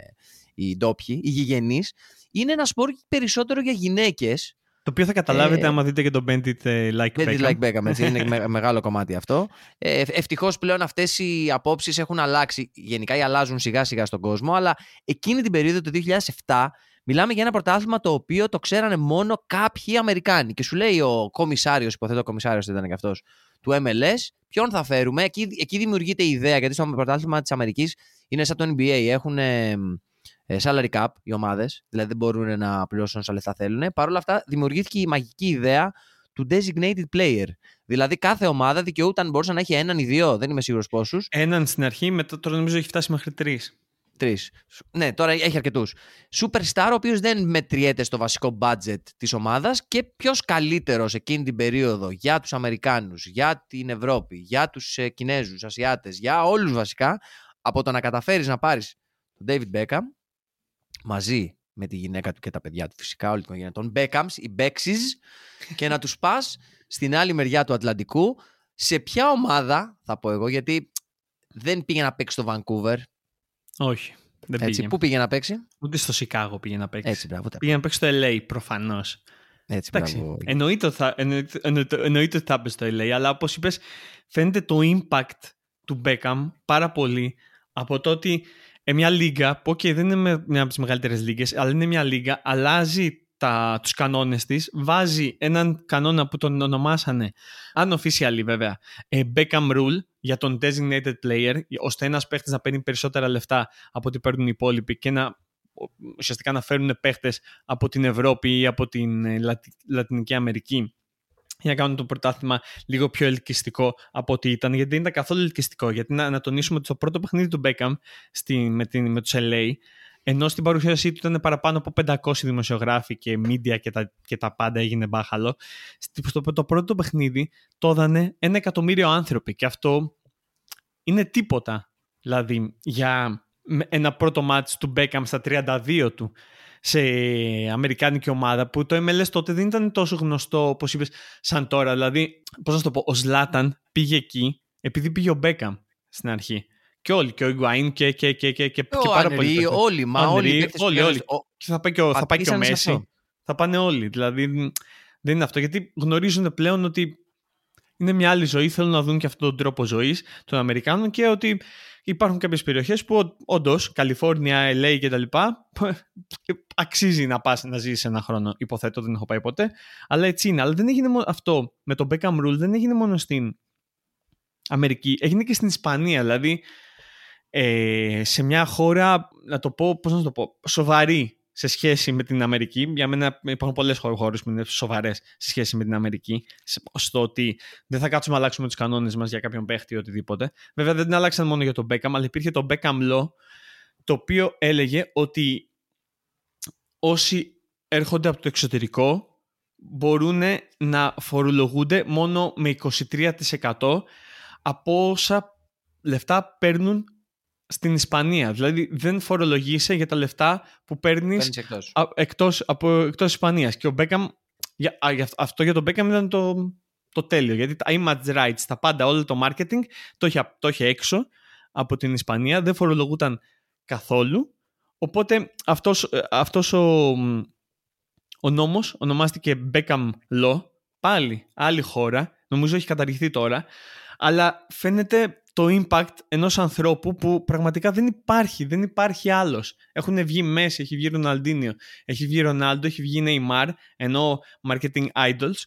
οι ντόπιοι, οι γηγενείς, είναι ένα σπορ περισσότερο για γυναίκες. Το οποίο θα καταλάβετε Ε, άμα δείτε και το Bendit ε, Like Δεν Beckham. τη like Beckham, έτσι, είναι [LAUGHS] με- μεγάλο κομμάτι αυτό. Ε, Ευτυχώς πλέον αυτές οι απόψεις έχουν αλλάξει. Γενικά ή αλλάζουν σιγά σιγά στον κόσμο, αλλά εκείνη την περίοδο το 2007 μιλάμε για ένα πρωτάθλημα το οποίο το ξέρανε μόνο κάποιοι Αμερικάνοι. Και σου λέει ο κομισάριος, υποθέτω ο κομισάριος ήταν και αυτός, του MLS, ποιον θα φέρουμε. Εκεί, εκεί δημιουργείται η ιδέα, γιατί στο πρωτάθλημα της Αμερικής είναι σαν το NBA. Έχουν ε, ε, salary cap οι ομάδες, δηλαδή δεν μπορούν να πληρώσουν όσα λεφτά θέλουν. Παρ' όλα αυτά, δημιουργήθηκε η μαγική ιδέα του designated player. Δηλαδή, κάθε ομάδα δικαιούταν, μπορούσε να έχει έναν ή δύο, δεν είμαι σίγουρος πόσους. Έναν στην αρχή, μετά τώρα νομίζω έχει φτάσει μέχρι τρεις. Τρεις. Ναι, τώρα έχει αρκετούς. Superstar, ο οποίος δεν μετριέται στο βασικό budget της ομάδας και ποιος καλύτερος εκείνη την περίοδο για τους Αμερικάνους, για την Ευρώπη, για τους ε, Κινέζους, Ασιάτες, για όλους βασικά, από το να καταφέρεις να πάρεις τον David Beckham μαζί με τη γυναίκα του και τα παιδιά του, φυσικά, όλη την οικογένεια των Beckhams, οι Bexes, και να τους πας στην άλλη μεριά του Ατλαντικού. Σε ποια ομάδα, θα πω εγώ, γιατί δεν πήγε να παίξει στο Vancouver, Όχι. Δεν έτσι, πήγε. πού πήγε να παίξει; Ούτε στο Σικάγο πήγε να παίξει. Έτσι, μπράβο. τα- Πήγε να παίξει στο LA προφανώς. Έτσι, Εντάξει. μπράβο. Εννοείται, ότι θα- εννοείται, εννοείται, εννοείται ότι θα έπαιζε στο LA, αλλά όπως είπες, φαίνεται το impact του Beckham πάρα πολύ από το ότι ε, μια λίγα, που okay, δεν είναι με- μια από τις μεγαλύτερες λίγες, αλλά είναι μια λίγα, αλλάζει τα, τους κανόνες της, βάζει έναν κανόνα που τον ονομάσανε, unofficially βέβαια, ε, Beckham Rule για τον designated player, ώστε ένας παίχτης να παίρνει περισσότερα λεφτά από ό,τι παίρνουν οι υπόλοιποι και να ουσιαστικά να φέρουν παίχτες από την Ευρώπη ή από την ε, Λατι- Λατινική Αμερική για να κάνουν το πρωτάθλημα λίγο πιο ελκυστικό από ό,τι ήταν, γιατί δεν ήταν καθόλου ελκυστικό. Γιατί να, να τονίσουμε ότι το πρώτο παιχνίδι του Beckham στη, με, την, με τους LA, ενώ στην παρουσίασή του ήταν παραπάνω από 500 δημοσιογράφοι και media και τα, και τα πάντα έγινε μπάχαλο, στη- στο, το πρώτο παιχνίδι το έδανε ένα εκατομμύριο άνθρωποι και αυτό είναι τίποτα. Δηλαδή, για με- ένα πρώτο μάτς του Beckham στα 32 του σε αμερικάνικη ομάδα που το MLS τότε δεν ήταν τόσο γνωστό όπως είπες σαν τώρα. Δηλαδή, πώς να σου το πω, ο Ζλάταν πήγε εκεί επειδή πήγε ο Beckham στην αρχή. Και όλοι, και ο Ιγκουαΐν και, και, και, και, και, και Ο πάρα Ανρί, πολλοί παίκτες. όλοι, μα Ο όλοι. οι Ανρί, παίκτες που όλοι, παίζουν όλοι. στο- Και θα πάει και ο, θα πάει και ο Πατήσανε σε Μέση. αυτό. Θα πάνε όλοι. Δηλαδή δεν είναι αυτό. Γιατί γνωρίζουν πλέον ότι είναι μια άλλη ζωή. Θέλουν να δουν και αυτόν τον τρόπο ζωής των Αμερικάνων και ότι υπάρχουν κάποιες περιοχές που όντως, Καλιφόρνια, LA κτλ. [LAUGHS] αξίζει να πας να ζήσει ένα χρόνο. Υποθέτω, δεν έχω πάει ποτέ. Αλλά έτσι είναι. Αλλά δεν έγινε μόνο αυτό. Με το Beckham Rule δεν έγινε μόνο στην Αμερική. Έγινε και στην Ισπανία. Δηλαδή ε, σε μια χώρα, να το πω, πώς να το πω, σοβαρή σε σχέση με την Αμερική. Για μένα υπάρχουν πολλές χώρες που είναι σοβαρές σε σχέση με την Αμερική. σε- Στο ότι δεν θα κάτσουμε να αλλάξουμε τους κανόνες μας για κάποιον παίχτη ή οτιδήποτε. Βέβαια δεν την άλλαξαν μόνο για τον Beckham, αλλά υπήρχε το Beckham Law, το οποίο έλεγε ότι όσοι έρχονται από το εξωτερικό μπορούν να φορολογούνται μόνο με 23% από όσα λεφτά παίρνουν στην Ισπανία. Δηλαδή δεν φορολογείσαι για τα λεφτά που παίρνεις Παίρνεις εκτός. α- εκτός, από, εκτός Ισπανίας. Και ο Μπέκαμ, για, α, για αυτό- αυτό για τον Μπέκαμ ήταν το, το τέλειο. Γιατί τα image rights, τα πάντα, όλο το marketing το είχε, το είχε έξω από την Ισπανία. Δεν φορολογούταν καθόλου. Οπότε αυτός, ε, αυτός ο, ο νόμος ονομάστηκε Beckham Law. Πάλι άλλη χώρα. Νομίζω έχει καταργηθεί τώρα. Αλλά φαίνεται το impact ενός ανθρώπου που πραγματικά δεν υπάρχει. Δεν υπάρχει άλλος. Έχουν βγει Μέση, έχει βγει Ροναλντίνιο, έχει βγει Ρονάλντο, έχει βγει Neymar, ενώ marketing idols.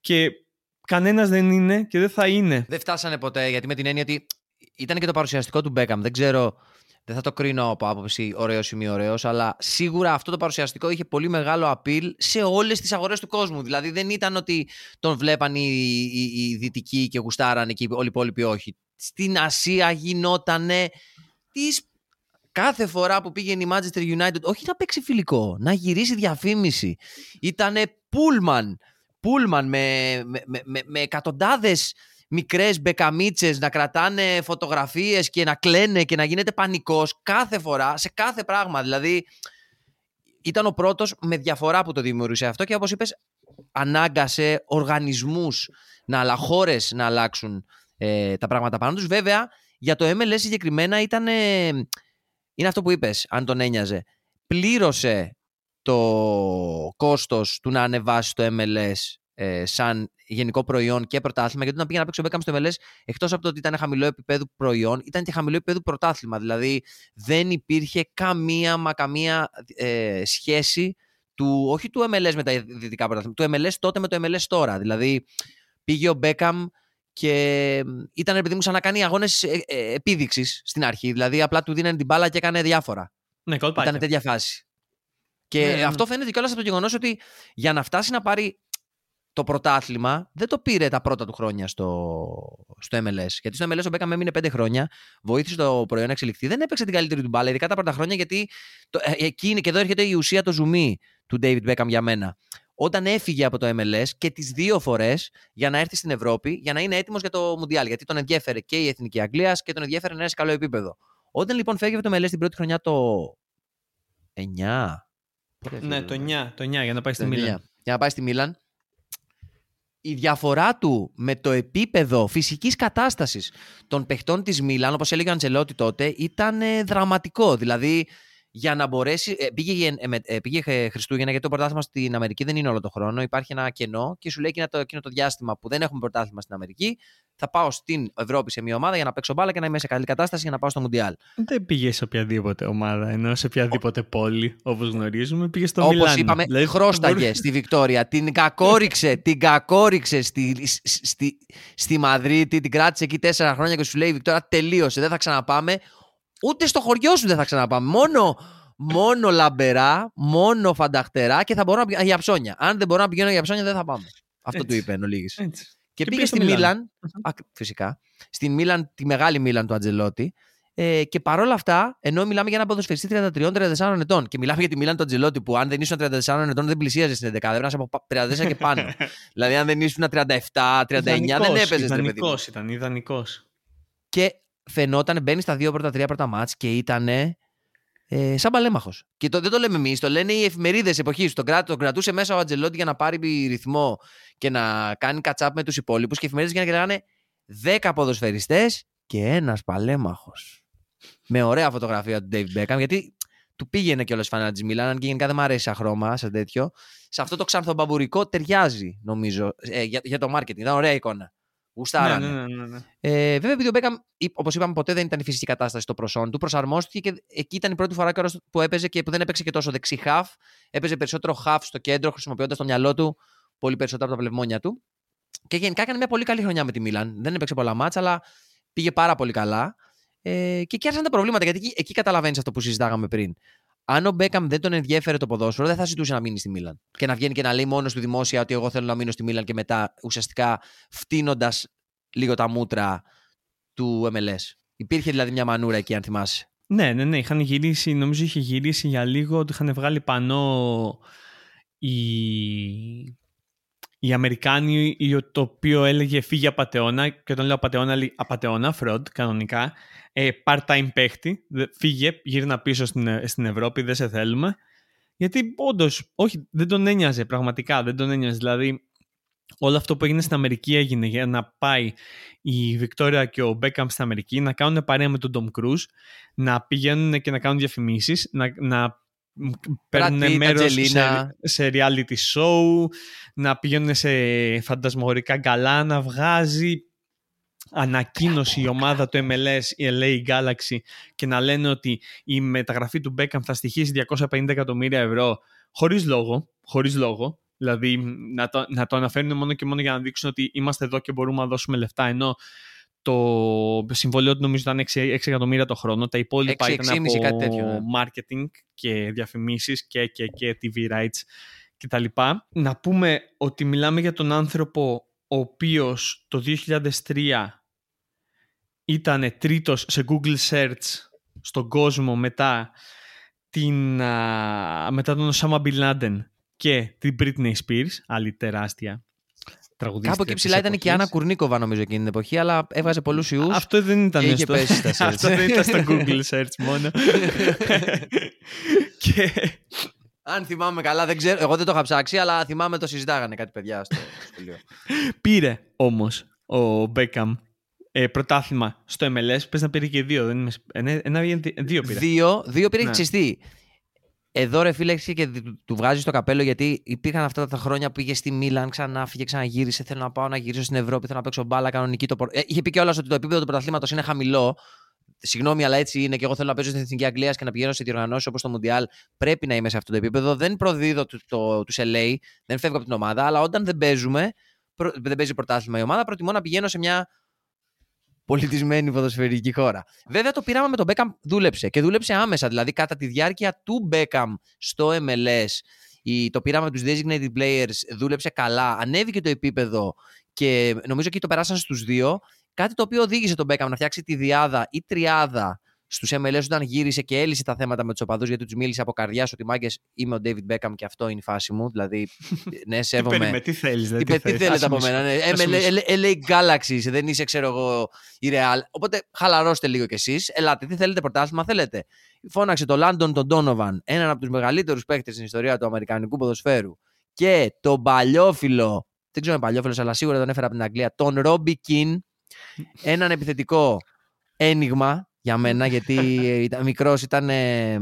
Και κανένας δεν είναι και δεν θα είναι. Δεν φτάσανε ποτέ, γιατί με την έννοια ότι ήταν και το παρουσιαστικό του Μπέκαμ. Δεν ξέρω, δεν θα το κρίνω από άποψη ωραίος ή μη ωραίος, αλλά σίγουρα αυτό το παρουσιαστικό είχε πολύ μεγάλο appeal σε όλες τις αγορές του κόσμου. Δηλαδή δεν ήταν ότι τον βλέπαν οι, οι, οι δυτικοί και γουστάραν και όλοι οι υπόλοιποι όχι. Στην Ασία γινότανε τις κάθε φορά που πήγαινε η Manchester United, όχι να παίξει φιλικό, να γυρίσει διαφήμιση. Ήτανε πούλμαν, πούλμαν με, με, με, με, με εκατοντάδες μικρές μπεκαμίτσες να κρατάνε φωτογραφίες και να κλαίνε και να γίνεται πανικός κάθε φορά, σε κάθε πράγμα. Δηλαδή ήταν ο πρώτος με διαφορά που το δημιούργησε αυτό και όπως είπες ανάγκασε οργανισμούς να αλλά χώρες να αλλάξουν ε, τα πράγματα πάνω τους. Βέβαια για το MLS συγκεκριμένα ήταν ε, είναι αυτό που είπες, αν τον ένοιαζε. Πλήρωσε το κόστος του να ανεβάσει το MLS ε, σαν γενικό προϊόν και πρωτάθλημα, γιατί όταν πήγε να παίξει ο Beckham στο MLS, εκτός από το ότι ήταν χαμηλό επίπεδο προϊόν, ήταν και χαμηλό επίπεδο πρωτάθλημα. Δηλαδή δεν υπήρχε καμία μα καμία ε, σχέση του, όχι του MLS με τα δυτικά πρωτάθλημα, του MLS τότε με το MLS τώρα. Δηλαδή πήγε ο Beckham και ήταν επειδή μου σαν να κάνει αγώνες ε, επίδειξης στην αρχή. Δηλαδή απλά του δίνανε την μπάλα και έκανε διάφορα. Ναι, κολπάκια. Ήταν τέτοια φάση. Και Ναι, ναι. αυτό φαίνεται κιόλας από το γεγονός ότι για να φτάσει να πάρει το πρωτάθλημα, δεν το πήρε τα πρώτα του χρόνια στο, στο MLS. Γιατί στο MLS ο Μπέκαμ έμεινε πέντε χρόνια, βοήθησε το προϊόν να εξελιχθεί. Δεν έπαιξε την καλύτερη του μπάλα, ειδικά τα πρώτα χρόνια, γιατί το, ε, εκεί είναι και εδώ έρχεται η ουσία το ζουμί του David Beckham για μένα. Όταν έφυγε από το MLS και τις δύο φορές για να έρθει στην Ευρώπη, για να είναι έτοιμος για το Μουντιάλ. Γιατί τον ενδιέφερε και η Εθνική Αγγλία και τον ενδιέφερε να είναι σε καλό επίπεδο. Όταν λοιπόν φεύγει από το MLS την πρώτη χρονιά το 9. Πότε έφυγε Ναι, το 9, το 9 για να πάει στη το Μίλαν. 9, Για να πάει στη Μίλαν. Η διαφορά του με το επίπεδο φυσικής κατάστασης των παιχτών της Μίλαν, όπως έλεγε ο Αντσελότη τότε, ήταν ε, δραματικό. Δηλαδή, για να μπορέσει. ε, πήγε, γεν- ε, με- ε, πήγε ε, Χριστούγεννα γιατί το πρωτάθλημα στην Αμερική δεν είναι όλο το χρόνο. Υπάρχει ένα κενό και σου λέει εκείνο το, εκείνο το διάστημα που δεν έχουμε πρωτάθλημα στην Αμερική, θα πάω στην Ευρώπη σε μια ομάδα για να παίξω μπάλα και να είμαι σε καλή κατάσταση για να πάω στο Μουντιάλ. Δεν πήγε σε οποιαδήποτε ομάδα, ενώ σε οποιαδήποτε πόλη, όπως γνωρίζουμε, πήγε στο Όπως Μιλάνο. είπαμε, Δηλαδή, χρώσταγε μπορούσε- στη Βικτόρια. Την κακόριξε, [LAUGHS] την κακόριξε στη, στη, στη Μαδρίτη, την κράτησε εκεί τέσσερα χρόνια και σου λέει η Βικτόρια τελείωσε, δεν θα ξαναπάμε. Ούτε στο χωριό σου δεν θα ξαναπάμε. Μόνο, μόνο λαμπερά, μόνο φανταχτερά και θα μπορώ να πηγαίνω για ψώνια. Αν δεν μπορώ να πηγαίνω για ψώνια, δεν θα πάμε. Αυτό Έτσι. του είπε εν ολίγης. Έτσι. Και, Και πήγε πήγες στο στη Μιλάν. Μίλαν, ακ- φυσικά, στην Μίλαν, τη μεγάλη Μίλαν του Αντζελότη. Ε, και παρόλα αυτά, ενώ μιλάμε για ένα ποδοσφαιριστή 33-34 ετών και μιλάμε για τη Μίλαν του Αντζελότη που αν δεν ήσουν 34 ετών δεν πλησίαζες στην 11, πρέπει να είσαι από πα- 34 και πάνω. [LAUGHS] δηλαδή, αν δεν ήσουν 37-39, δεν Ιδανικός, έπαιζες. παιδί μου. Ιδανικός ήταν, ιδανικός. Και φαινόταν, μπαίνεις στα δύο πρώτα, τρία πρώτα μάτς και ήταν ε, σαν παλέμαχος. Και το, δεν το λέμε εμείς, το λένε οι εφημερίδες εποχής. Τον, κράτ, τον κρατούσε μέσα ο Ατζελότη για να πάρει ρυθμό και να κάνει κατσάπ με τους υπόλοιπους. Και οι εφημερίδες για να λέγανε 10 ποδοσφαιριστές και ένας παλέμαχος. Με ωραία φωτογραφία του Dave Beckham, γιατί του πήγαινε κιόλας η φανέλα τη Μίλαν, αν και γενικά δεν μου αρέσει σαν χρώμα, σαν τέτοιο. Σε αυτό το ξανθομπαμπουρικό ταιριάζει, νομίζω, ε, για, για το marketing. Ήταν ωραία εικόνα. Ναι, Γουστάρανε. ναι, ναι, ναι, ναι. Ε, βέβαια, επειδή ο Μπέκαμ, όπως είπαμε, ποτέ δεν ήταν η φυσική κατάσταση στο προσόν του. Προσαρμόστηκε και εκεί ήταν η πρώτη φορά καιρός που έπαιζε και που δεν έπαιξε και τόσο δεξί half. Έπαιζε περισσότερο half στο κέντρο, χρησιμοποιώντας το μυαλό του πολύ περισσότερο από τα πλευμόνια του. Και γενικά έκανε μια πολύ καλή χρονιά με τη Μίλαν. Δεν έπαιξε πολλά μάτσα, αλλά πήγε πάρα πολύ καλά. Ε, και εκεί άρχισαν τα προβλήματα, γιατί εκεί, εκεί καταλαβαίνεις αυτό που συζητάγαμε πριν. Αν ο Μπέκαμ δεν τον ενδιέφερε το ποδόσφαιρο, δεν θα ζητούσε να μείνει στη Μίλαν. Και να βγαίνει και να λέει μόνος του δημόσια ότι εγώ θέλω να μείνω στη Μίλαν και μετά ουσιαστικά φτύνοντας λίγο τα μούτρα του MLS. Υπήρχε δηλαδή μια μανούρα εκεί, αν θυμάσαι. Ναι, ναι, ναι. Είχαν γυρίσει, νομίζω είχε γυρίσει για λίγο ότι είχαν βγάλει πανό οι, οι Αμερικάνοι οι- το οποίο έλεγε φύγε απατεώνα και όταν λέω απατεώνα λέει απατεώνα, fraud κανονικά ε, part-time παίχτη, δε- φύγε, γύρνα πίσω στην, Ε- στην Ευρώπη, δεν σε θέλουμε. Γιατί όντως, όχι, δεν τον ένοιαζε πραγματικά, δεν τον ένοιαζε. Δηλαδή όλο αυτό που έγινε στην Αμερική έγινε για να πάει η Βικτόρια και ο Μπέκαμ στην Αμερική να κάνουν παρέα με τον Ντομ Κρούζ να πηγαίνουν και να κάνουν διαφημίσεις, να, να μ, παίρνουν Pitt, μέρος σε, Angelina. σε reality show, να πηγαίνουν σε φαντασμογορικά γκαλά, να βγάζει ανακοίνωση η ομάδα του MLS, η LA Galaxy και να λένε ότι η μεταγραφή του Beckham θα στοιχήσει 250 εκατομμύρια ευρώ χωρίς λόγο, χωρίς λόγο. Δηλαδή να το, να το αναφέρουν μόνο και μόνο για να δείξουν ότι είμαστε εδώ και μπορούμε να δώσουμε λεφτά ενώ το συμβολίο του νομίζω ήταν 6, 6 εκατομμύρια το χρόνο. Τα υπόλοιπα 6, ήταν 6,5 από κάτι τέτοιο, ναι. marketing και διαφημίσεις και, και, και TV rights κτλ. Να πούμε ότι μιλάμε για τον άνθρωπο ο οποίος το 2003 ήταν τρίτος σε Google Search στον κόσμο μετά, την, α, μετά τον Osama Bin Laden και την Britney Spears, άλλη τεράστια τραγουδίστρια Κάπου εκεί της ψηλά ήταν και η εποχής. Άννα Κουρνίκοβα, νομίζω, εκείνη την εποχή, αλλά έβγαζε πολλούς ιούς. Αυτό δεν ήταν και είχε στο... πέσει στα [LAUGHS] search. Αυτό δεν ήταν στο Google Search μόνο. [LAUGHS] και Αν θυμάμαι καλά, δεν ξέρω. Εγώ δεν το είχα ψάξει, αλλά θυμάμαι το συζητάγανε κάτι παιδιά στο σχολείο. πήρε όμως ο Μπέκαμ ε, πρωτάθλημα στο MLS. Πες να πήρε και δύο. Δεν είμαι... σ- ένα, ένα, ή δύο πήρε. Δύο, δύο πήρε Ναι. ναι. Ξεστή. Εδώ ρε φίλε εσύ και του, του βγάζεις το καπέλο γιατί υπήρχαν αυτά τα χρόνια που πήγες στη Μίλαν, ξανά φύγε, ξαναγύρισε. Θέλω να πάω να γυρίσω στην Ευρώπη, θέλω να παίξω μπάλα κανονική. Το... προ- Ε, είχε πει κιόλας ότι το επίπεδο του πρωταθλήματος είναι χαμηλό. Συγγνώμη, αλλά έτσι είναι και εγώ θέλω να παίζω στην Εθνική Αγγλίας και να πηγαίνω σε διοργανώσεις όπως το Μουντιάλ. Πρέπει να είμαι σε αυτό το επίπεδο. Δεν προδίδω του το, τους LA, δεν φεύγω από την ομάδα, αλλά όταν δεν παίζουμε, προ, δεν παίζει πρωτάθλημα η ομάδα, προτιμώ να πηγαίνω σε μια πολιτισμένη ποδοσφαιρική χώρα. Βέβαια το πήραμε με τον Beckham, δούλεψε και δούλεψε άμεσα. Δηλαδή κατά τη διάρκεια του Beckham στο MLS, η, το πήραμε με τους designated players, δούλεψε καλά, ανέβηκε το επίπεδο και νομίζω εκεί το περάσαν στους δύο. Κάτι το οποίο οδήγησε τον Beckham να φτιάξει τη διάδα ή τριάδα στους MLS όταν γύρισε και έλυσε τα θέματα με τους οπαδούς γιατί τους μίλησε από καρδιά ότι μάγκες είμαι ο David Beckham και αυτό είναι η φάση μου. Δηλαδή, ναι, Τι σέβομαι. περίμενε, τι θέλεις. Τι, δηλαδή, πε- τι θες. θέλετε Άσε από με μένα. σου. Ναι. Άσε με σου. ML, LA Galaxy, δεν είσαι, ξέρω εγώ, η Real. Οπότε χαλαρώστε λίγο κι εσείς. Ελάτε, τι θέλετε, πρωτάθλημα θέλετε. Φώναξε το Λάντον τον Donovan, έναν από τους μεγαλύτερους παίκτε στην ιστορία του Αμερικανικού ποδοσφαίρου. Και τον παλιόφιλο, δεν ξέρω αν είναι παλιόφιλος, αλλά σίγουρα τον έφερα από την Αγγλία, τον Ρόμπι Κιν, έναν επιθετικό ένιγμα, για μένα, γιατί ήταν μικρός, ήταν ε, ε,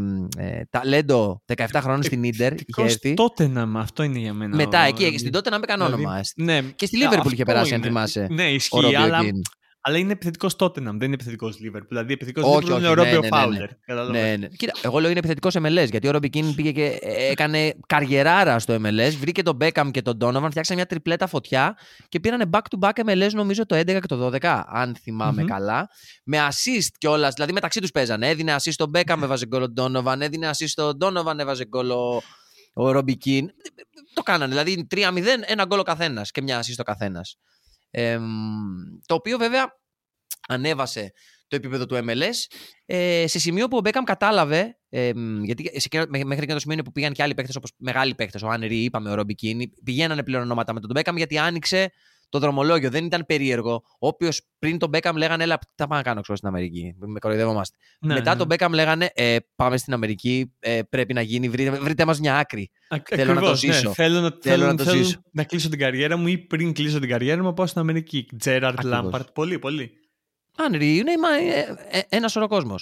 ταλέντο 17 χρόνων στην Ίντερ. Είχε Τικός έρθει. Tottenham, αυτό είναι για μένα. Μετά ο- εκεί, στην τότε να με έκανε δηλαδή, όνομα. Ναι, Και στη ε, Liverpool αυτό είχε περάσει, αν είναι. θυμάσαι. Ναι, Ο ισχύει, Ρόμπιο αλλά, Κιν. Αλλά είναι επιθετικός Tottenham, δεν είναι επιθετικός Liverpool. Δηλαδή, επιθετικός Όχι, Liverpool όχι, είναι ο ναι, Ρόμπιο ναι, ναι, ναι. Φάουλερ. Κατάλαβες. Ναι, ναι. Κοίτα, εγώ λέω είναι επιθετικός MLS γιατί ο Ρόμπι Κιν πήγε και ε, έκανε καριεράρα στο MLS. Βρήκε τον Μπέκαμ και τον Donovan, φτιάξαν μια τριπλέτα φωτιά και πήρανε back to back MLS νομίζω το 11 και το 12, αν θυμάμαι Μμμ. καλά. Με assist κιόλας, δηλαδή μεταξύ τους παίζανε. Έδινε assist στον Μπέκαμ, έβαζε γκολ ο Donovan. Έδινε assist στον Donovan, έβαζε γκολ ο, ο Ρόμπι Κιν. Το κάνανε, δηλαδή 3-0, ένα γκολ ο καθένας και μια assist ο καθένας. Το οποίο βέβαια ανέβασε το επίπεδο του MLS ε, σε σημείο που ο Μπέκαμ κατάλαβε, ε, μ, γιατί σε εκείνο- μέ- μέχρι εκείνο το σημείο που πήγαν και άλλοι παίχτε, όπως μεγάλοι παίχτε, ο Άνρι, είπαμε, ο Ρόμπι Κίν, πηγαίνανε πλέον ονόματα με τον Μπέκαμ γιατί άνοιξε το δρομολόγιο. Δεν ήταν περίεργο. Όποιος πριν τον Μπέκαμ λέγανε, Έλα, τα πάμε να κάνω ξέρω, στην Αμερική. Μη κοροϊδευόμαστε. Ναι, Μετά ναι. τον Μπέκαμ λέγανε, ε, Πάμε στην Αμερική, ε, πρέπει να γίνει, βρείτε, βρείτε μας μια άκρη. Α- Θέλω να το ακριβώς, ναι. ζήσω. Θέλω, να, Θέλω να το θέλω ζήσω. να κλείσω την καριέρα μου ή πριν κλείσω την καριέρα μου να πάω στην Αμερική. Τζέραρντ, Ακριβώς. Λάμπαρντ, πολύ, πολύ. Ανρί, είναι μα, ε, ε, ένας σωρό κόσμο.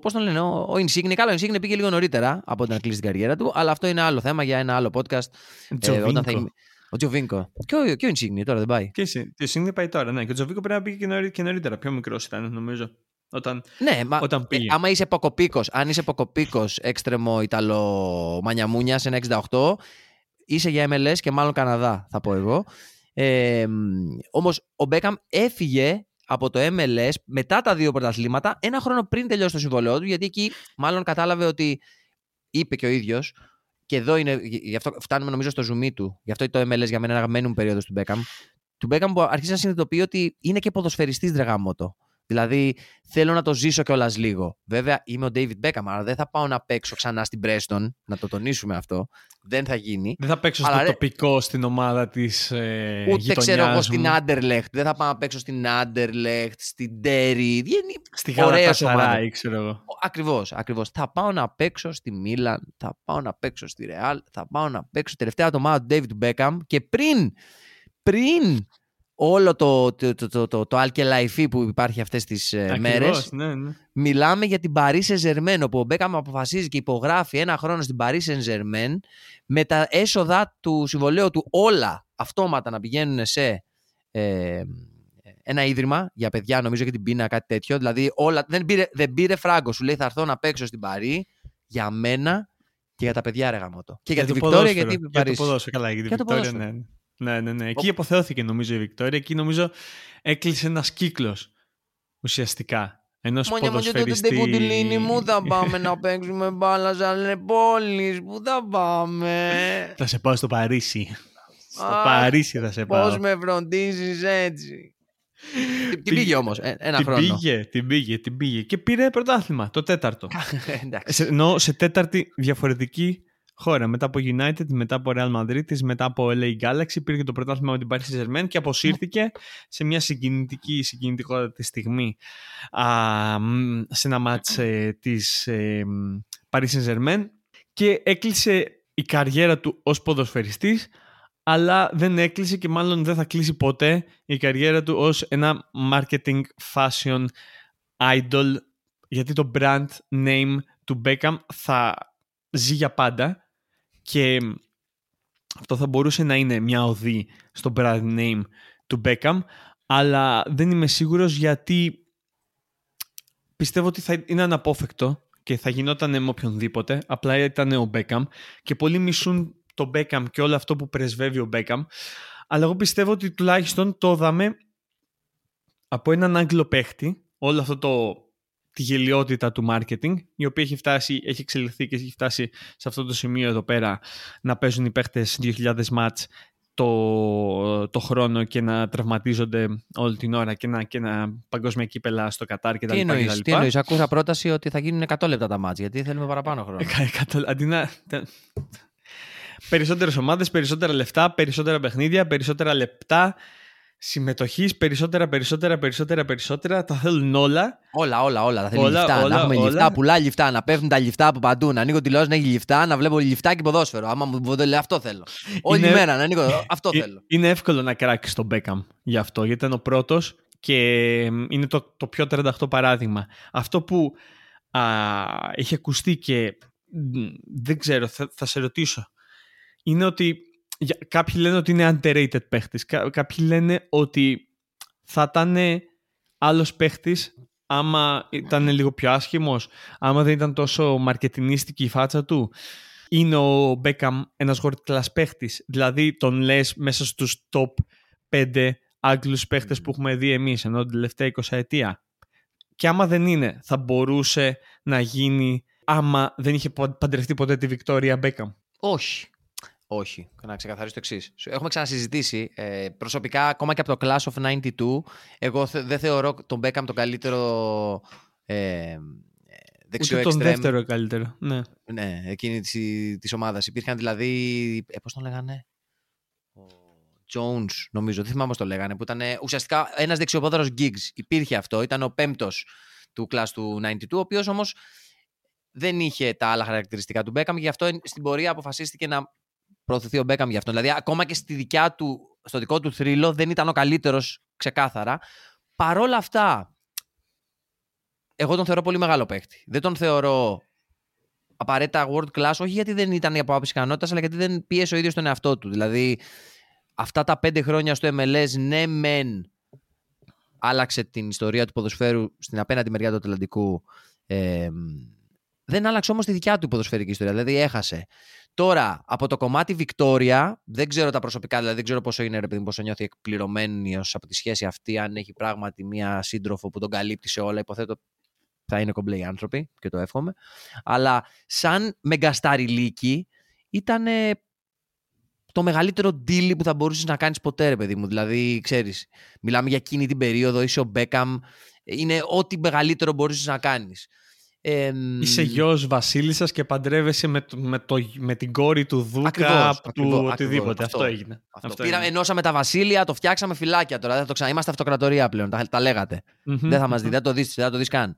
Πώς τον λένε, ο, ο Insigne. Καλά, ο Insigne πήγε λίγο νωρίτερα από το να κλείσει την καριέρα του, αλλά αυτό είναι άλλο θέμα για ένα άλλο podcast. Ε, Τζοβίνκο. όταν θα είμαι- Ο Τζοβίνκο. Και ο, και ο Insigne τώρα δεν πάει. Και εσύ, και εσύ είναι πάει τώρα, ναι. Και ο Τζοβίκο πρέπει να πήγε και, νωρί- και νωρίτερα. Πιο μικρό ήταν, νομίζω. Όταν, Ναι, μα, όταν πήγε. Ε, άμα είσαι ποκοπίκο, αν είσαι ποκοπίκο έξτρεμο Ιταλο μανιαμούνια σε ένα 68, είσαι για MLS και μάλλον Καναδά, θα πω εγώ. Ε, Όμω ο Μπέκαμ έφυγε από το MLS μετά τα δύο πρωταθλήματα, ένα χρόνο πριν τελειώσει το συμβόλαιό του, γιατί εκεί μάλλον κατάλαβε ότι είπε και ο ίδιο. Και εδώ είναι, γι' αυτό φτάνουμε νομίζω στο ζουμί του. Γι' αυτό το MLS για μένα είναι αγαπημένη μου περίοδο του Μπέκαμ. Του Μπέκαμ που αρχίζει να συνειδητοποιεί ότι είναι και ποδοσφαιριστής δρεγάμωτο. Δηλαδή θέλω να το ζήσω κιόλας λίγο. Βέβαια είμαι ο David Beckham, αλλά δεν θα πάω να παίξω ξανά στην Preston. Να το τονίσουμε αυτό. Δεν θα γίνει. Δεν θα παίξω Αλλά στο ρε- τοπικό στην ομάδα της ε, Ούτε γειτονιάς ξέρω εγώ μου. στην Anderlecht. Δεν θα πάω να παίξω στην Anderlecht, στην Derry. Στη ωραίες Γαλατασαράι, ομάδες. ξέρω εγώ. Ακριβώς, ακριβώς. Θα πάω να παίξω στη Μίλαν, θα πάω να παίξω στη Real, θα πάω να παίξω τελευταία το ομάδα του David Beckham και πριν, πριν όλο το, το, το, το, το, το Alke που υπάρχει αυτές τις ε, Ακριβώς, μέρες, Ναι, ναι. μιλάμε για την Paris Saint-Germain, όπου ο Μπέκαμ αποφασίζει και υπογράφει ένα χρόνο στην Paris Saint-Germain με τα έσοδα του συμβολέου του όλα αυτόματα να πηγαίνουν σε ε, ένα ίδρυμα για παιδιά, νομίζω και την πείνα, κάτι τέτοιο. Δηλαδή όλα, δεν, πήρε, δεν πήρε φράγκο. Σου λέει θα έρθω να παίξω στην Παρή για μένα και για τα παιδιά ρε γαμώτο. Και για, τη το Βικτόρια ποδόσφαιρο. γιατί η Για το Παρίσι. ποδόσφαιρο, καλά. Για τη Για το Βικτόρια, ποδόσφαιρο. ναι. Ναι, ναι, ναι. Εκεί αποθεώθηκε νομίζω η Βικτόρια. Εκεί νομίζω έκλεισε ένας κύκλος ουσιαστικά. Ενός Μόνια μου και τότε ποδοσφαιριστή. την Πουτιλίνη μου θα [LAUGHS] πάμε να παίξουμε μπάλα σαν πόλεις. Πού θα πάμε. Θα σε πάω στο Παρίσι. Στο Αχ, Παρίσι θα σε πάω. Πώς με φροντίζεις έτσι. Τι- Τι πήγε όμως, ε, ένα την χρόνο. πήγε, την πήγε, την πήγε. Και πήρε πρωτάθλημα, το τέταρτο. [LAUGHS] Εντάξει. σε, ενώ σε τέταρτη διαφορετική χώρα. Μετά από United, μετά από Real Madrid, μετά από LA Galaxy, πήρε και το πρωτάθλημα με την Paris Saint-Germain και αποσύρθηκε σε μια συγκινητική συγκινητικότητα στιγμή α, μ, σε ένα μάτς ε, της ε, μ, Paris Saint-Germain και έκλεισε η καριέρα του ως ποδοσφαιριστής αλλά δεν έκλεισε και μάλλον δεν θα κλείσει ποτέ η καριέρα του ως ένα marketing fashion idol γιατί το brand name του Beckham θα ζει για πάντα και αυτό θα μπορούσε να είναι μια οδή στο brand name του Beckham αλλά δεν είμαι σίγουρος γιατί πιστεύω ότι θα είναι αναπόφευκτο και θα γινόταν με οποιονδήποτε. Απλά ήταν ο Beckham και πολλοί μισούν το Beckham και όλο αυτό που πρεσβεύει ο Beckham. Αλλά εγώ πιστεύω ότι τουλάχιστον το είδαμε από έναν Άγγλο παίχτη όλο αυτό το τη γελιότητα του marketing, η οποία έχει φτάσει, έχει εξελιχθεί και έχει φτάσει σε αυτό το σημείο εδώ πέρα να παίζουν οι παίχτες 2.000 μάτς το, το χρόνο και να τραυματίζονται όλη την ώρα και να, και να παγκόσμια κύπελα στο Κατάρ και τα Τι λοιπά και τα εννοείς, τι λοιπά. εννοείς, ακούσα πρόταση ότι θα γίνουν 100 λεπτά τα μάτια, γιατί θέλουμε παραπάνω χρόνο. Ε, Εκατό- Αντί να... Περισσότερες ομάδες, περισσότερα λεφτά, περισσότερα παιχνίδια, περισσότερα λεπτά συμμετοχής, περισσότερα, περισσότερα, περισσότερα, περισσότερα. Τα θέλουν όλα. Όλα, όλα, όλα. Θα θέλει Όλα, λιφτά. όλα, να έχουμε όλα. λιφτά, πουλά λιφτά, να πέφτουν τα λιφτά από παντού. Να ανοίγω τηλεόραση να έχει λιφτά, να βλέπω λιφτά και ποδόσφαιρο. Άμα μου το λέει αυτό θέλω. Όλη Είναι- μέρα να ανοίγω. Αυτό Ε, θέλω. Είναι εύκολο να κράξεις τον Beckham γι' αυτό, γιατί ήταν ο πρώτος και είναι το, το πιο 38 παράδειγμα. Αυτό που α, έχει ακουστεί και μ, δεν ξέρω, θα, θα σε ρωτήσω, είναι ότι για- κάποιοι λένε ότι είναι underrated παίχτης, Κα- κάποιοι λένε ότι θα ήταν άλλος παίχτης άμα ήταν λίγο πιο άσχημος, άμα δεν ήταν τόσο μαρκετινίστικη η φάτσα του. Είναι ο Μπέκαμ ένας world class παίχτης, δηλαδή τον λες μέσα στους top 5 Άγγλους παίχτες που έχουμε δει εμείς ενώ την τελευταία 20 ετία. Και άμα δεν είναι, θα μπορούσε να γίνει άμα δεν είχε πο- παντρευτεί ποτέ τη Βικτόρια Μπέκαμ. Όχι. Όχι. Να ξεκαθαρίσω το εξής. Έχουμε ξανασυζητήσει. Ε, προσωπικά, ακόμα και από το Class of 92, εγώ θε- δεν θεωρώ τον Beckham τον καλύτερο ε, δεξιό Ούτε τον extreme. δεύτερο καλύτερο. Ναι. Ναι, εκείνη της, της ομάδας. Υπήρχαν δηλαδή, ε, πώς τον λέγανε, ο Jones νομίζω, δεν θυμάμαι πώς το λέγανε, που ήταν ε, ουσιαστικά ένας δεξιοπόδαρος Giggs. Υπήρχε αυτό, ήταν ο πέμπτος του class του 92, ο οποίος όμως δεν είχε τα άλλα χαρακτηριστικά του Beckham, γι' αυτό εν- στην πορεία αποφασίστηκε να προωθηθεί ο Beckham γι' αυτό. Δηλαδή, ακόμα και στη δικιά του, στο δικό του θρύλο δεν ήταν ο καλύτερος ξεκάθαρα. Παρόλα αυτά, εγώ τον θεωρώ πολύ μεγάλο παίκτη. Δεν τον θεωρώ απαραίτητα world class, όχι γιατί δεν ήταν από άποψη ικανότητας, αλλά γιατί δεν πίεσε ο ίδιος τον εαυτό του. Δηλαδή, αυτά τα πέντε χρόνια στο MLS, ναι, μεν άλλαξε την ιστορία του ποδοσφαίρου στην απέναντι μεριά του Ατλαντικού. Ε, δεν άλλαξε όμως τη δικιά του ποδοσφαιρική ιστορία. Δηλαδή, έχασε. Τώρα, από το κομμάτι Βικτόρια, δεν ξέρω τα προσωπικά, δηλαδή δεν ξέρω πόσο είναι, ρε παιδί μου, πόσο νιώθει εκπληρωμένη από τη σχέση αυτή, αν έχει πράγματι μία σύντροφο που τον καλύπτει σε όλα. Υποθέτω θα είναι κομπλέ οι άνθρωποι και το εύχομαι. Αλλά σαν μεγκασταριλίκη ήταν το μεγαλύτερο deal που θα μπορούσες να κάνεις ποτέ, ρε παιδί μου. Δηλαδή, ξέρεις, μιλάμε για εκείνη την περίοδο, είσαι ο Μπέκαμ. Είναι ό,τι μεγαλύτερο μπορούσες να κάνεις. Ε, Είσαι γιος βασίλισσας και παντρεύεσαι με, το- με, το, με την κόρη του Δούκα Ακριβώς, του ακριβώς, οτιδήποτε. ακριβώς. Αυτό, Αυτό. έγινε. Αυτό. Αυτό Πήραμε, έγινε. ενώσαμε τα βασίλεια, το φτιάξαμε φυλάκια τώρα. Δεν θα το ξανα... Είμαστε αυτοκρατορία πλέον. Τα, τα λέγατε. Μμμ, Δεν θα μας μμμ. δει, δεν θα το δεις, δεν θα το δεις καν.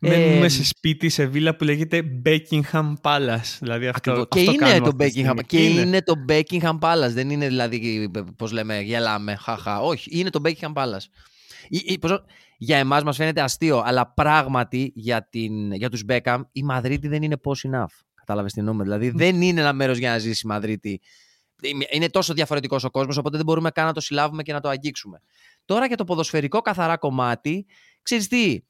Μένουμε Ε, σε σπίτι, σε βίλα που λέγεται Buckingham Palace. Δηλαδή αυτό, Ακριβώς. αυτό και είναι κάνουμε το αυτή τη στιγμή. Buckingham και είναι. το Buckingham Palace. Δεν είναι δηλαδή, πώς λέμε, γελάμε, χαχα. Όχι, είναι το Buckingham Palace. Ή- ή, πώς- για εμάς μας φαίνεται αστείο, αλλά πράγματι για, την, για τους Beckham η Μαδρίτη δεν είναι posh enough. Κατάλαβες τι εννοούμε. Δηλαδή δεν είναι ένα μέρος για να ζήσει η Μαδρίτη. Είναι τόσο διαφορετικός ο κόσμος, οπότε δεν μπορούμε καν να το συλλάβουμε και να το αγγίξουμε. Τώρα για το ποδοσφαιρικό καθαρά κομμάτι, ξέρεις τι,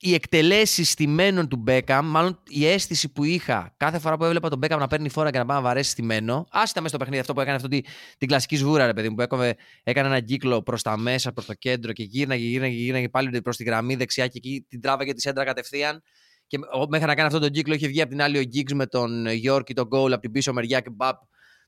οι εκτελέσεις στημένων του Μπέκαμ, μάλλον η αίσθηση που είχα κάθε φορά που έβλεπα τον Μπέκαμ να παίρνει φόρα και να πάει να βαρέσει στημένο, άσχετα μέσα στο παιχνίδι αυτό που έκανε αυτή την κλασική σβούρα, ρε παιδί μου, που έκοβε, έκανε έναν κύκλο προς τα μέσα, προς το κέντρο και γύρναγε, γύρναγε, γύρναγε πάλι προς τη γραμμή δεξιά και εκεί την τράβαγε της σέντρα κατευθείαν. Και ο- μέχρι να κάνει αυτόν τον κύκλο είχε βγει από την άλλη ο Γκίγκ με τον Γιόρκι τον γκολ από την πίσω μεριά και μπαπ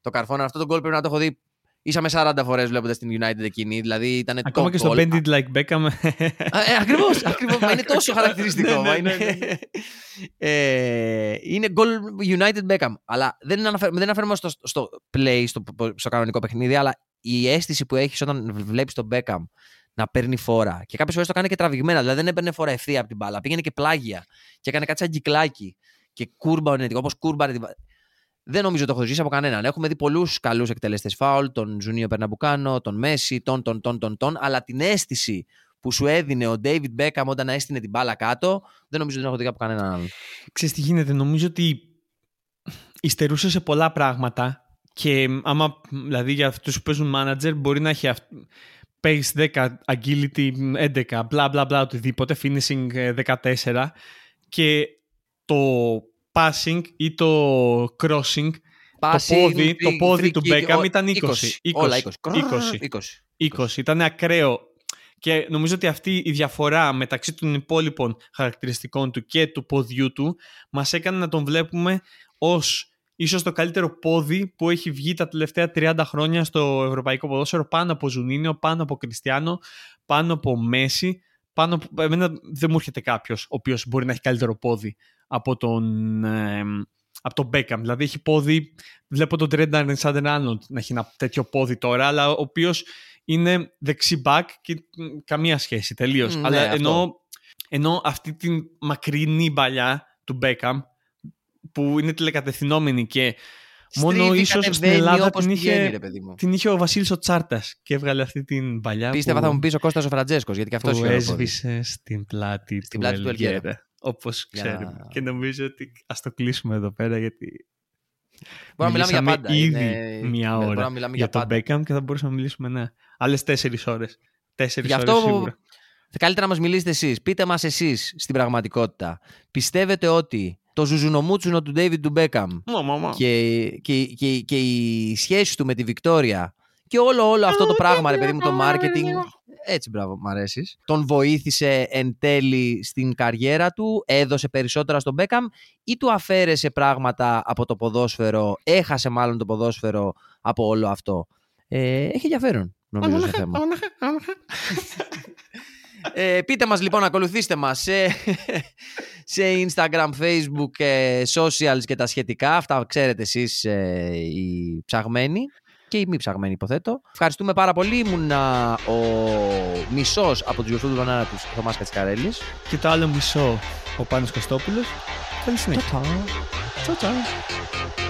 το καρφώνα. Αυτό το γκολ πρέπει να το έχω δει ίσα με 40 φορές βλέποντας την United εκείνη. Δηλαδή ήταν Ακόμα το και στο goal. Bend It Like Beckham. Ε, ακριβώς, ακριβώς. Μα είναι τόσο χαρακτηριστικό. [LAUGHS] Ναι, μα ναι, είναι... ναι, ναι. ε, είναι goal United Beckham. Αλλά δεν, αναφέρ, δεν αναφέρομαι στο, στο play, στο, στο κανονικό παιχνίδι, αλλά η αίσθηση που έχεις όταν βλέπεις τον Beckham να παίρνει φόρα. Και κάποιες φορές το κάνει και τραβηγμένα. Δηλαδή δεν έπαιρνε φορά ευθεία από την μπάλα. Πήγαινε και πλάγια. Και έκανε κάτι σαν κυκλάκι. Και κούρμπαρε, όπως κούρμπαρε την μπάλα. Δεν νομίζω το έχω ζήσει από κανέναν. Έχουμε δει πολλούς καλούς εκτελεστές φάουλ, τον Ζουνίνιο Περναμπουκάνο, τον Μέσι, τον, τον, τον, τον, τον, αλλά την αίσθηση που σου έδινε ο David Beckham όταν έστηνε την μπάλα κάτω, δεν νομίζω ότι την έχω δει από κανέναν άλλον. Ξέρεις τι γίνεται, νομίζω ότι υστερούσε σε πολλά πράγματα και άμα, δηλαδή για αυτούς που παίζουν manager μπορεί να έχει αυ... pace 10, agility 11, μπλα μπλα μπλα οτιδήποτε, finishing ε, 14 και το passing ή το crossing Passing, πόδι- το free- πόδι free του kick, Beckham ο- ήταν 20. 20. Όλα 20. 20. 20. Ήταν ακραίο. Και νομίζω ότι αυτή η διαφορά μεταξύ των υπόλοιπων χαρακτηριστικών του και του ποδιού του μας έκανε να τον βλέπουμε ως ίσως το καλύτερο πόδι που έχει βγει τα τελευταία 30 χρόνια στο ευρωπαϊκό ποδόσφαιρο πάνω από Ζουνίνιο, πάνω από Κριστιανό, πάνω από Μέση. Πάνω από... Εμένα δεν μου έρχεται κάποιος ο οποίος μπορεί να έχει καλύτερο πόδι από τον, ε, από τον Beckham. Δηλαδή έχει πόδι, βλέπω τον Trent Alexander-Arnold να έχει ένα τέτοιο πόδι τώρα, αλλά ο οποίος είναι δεξί back και μ, καμία σχέση τελείως. Ναι, αλλά αυτό. ενώ, ενώ αυτή την μακρινή παλιά του Beckham που είναι τηλεκατευθυνόμενη και Μόνο Στρίβει, ίσως στην κατεβαίνει Ελλάδα όπως την πηγαίνει, είχε, ρε παιδί μου. την είχε ο Βασίλης ο Τσάρτας και έβγαλε αυτή την παλιά Πίστευα που, θα μου πεις ο Κώστας ο Φραντζέσκος, γιατί και αυτός που είχε ωραίο έσβησε στην πλάτη Στην του πλάτη του Ελγέρα. Ελγέρα. Όπως Για ξέρουμε. να- Και νομίζω ότι ας το κλείσουμε εδώ πέρα γιατί Μπορούμε να μιλάμε για μιλήσαμε πάντα. ήδη Είναι- μία μπορούμε ώρα να μιλάμε για, για τον πάντα. Μπέκαμ και θα μπορούσαμε να μιλήσουμε ναι, άλλες τέσσερις ώρες. Τέσσερις Γι' ώρες αυτό σίγουρα. καλύτερα να μας μιλήσετε εσείς. Πείτε μας εσείς στην πραγματικότητα. Πιστεύετε ότι το ζουζουνομούτσουνο του David του Beckham Μα, μα, μα. και, και, και, και η σχέση του με τη Βικτόρια και όλο, όλο αυτό το πράγμα, ρε παιδί μου, το marketing. Έτσι, μπράβο, μ' αρέσεις. Τον βοήθησε εν τέλει στην καριέρα του, έδωσε περισσότερα στον Μπέκαμ ή του αφαίρεσε πράγματα από το ποδόσφαιρο, έχασε μάλλον το ποδόσφαιρο από όλο αυτό. Ε, έχει ενδιαφέρον, νομίζω, το θέμα. Ε, πείτε μας λοιπόν, ακολουθήστε μας σε, [LAUGHS] σε Instagram, Facebook, ε, socials και τα σχετικά. Αυτά ξέρετε εσείς ε, οι ψαγμένοι και οι μη ψαγμένοι υποθέτω. Ευχαριστούμε πάρα πολύ. Ήμουν ο μισός από τους γιορτού του Λονάρα τους Θωμάς Κατσικαρέλης. Και το άλλο μισό ο Πάνος Κωστόπουλος. Καλή συνέχεια. Ciao, ciao. Ciao, ciao.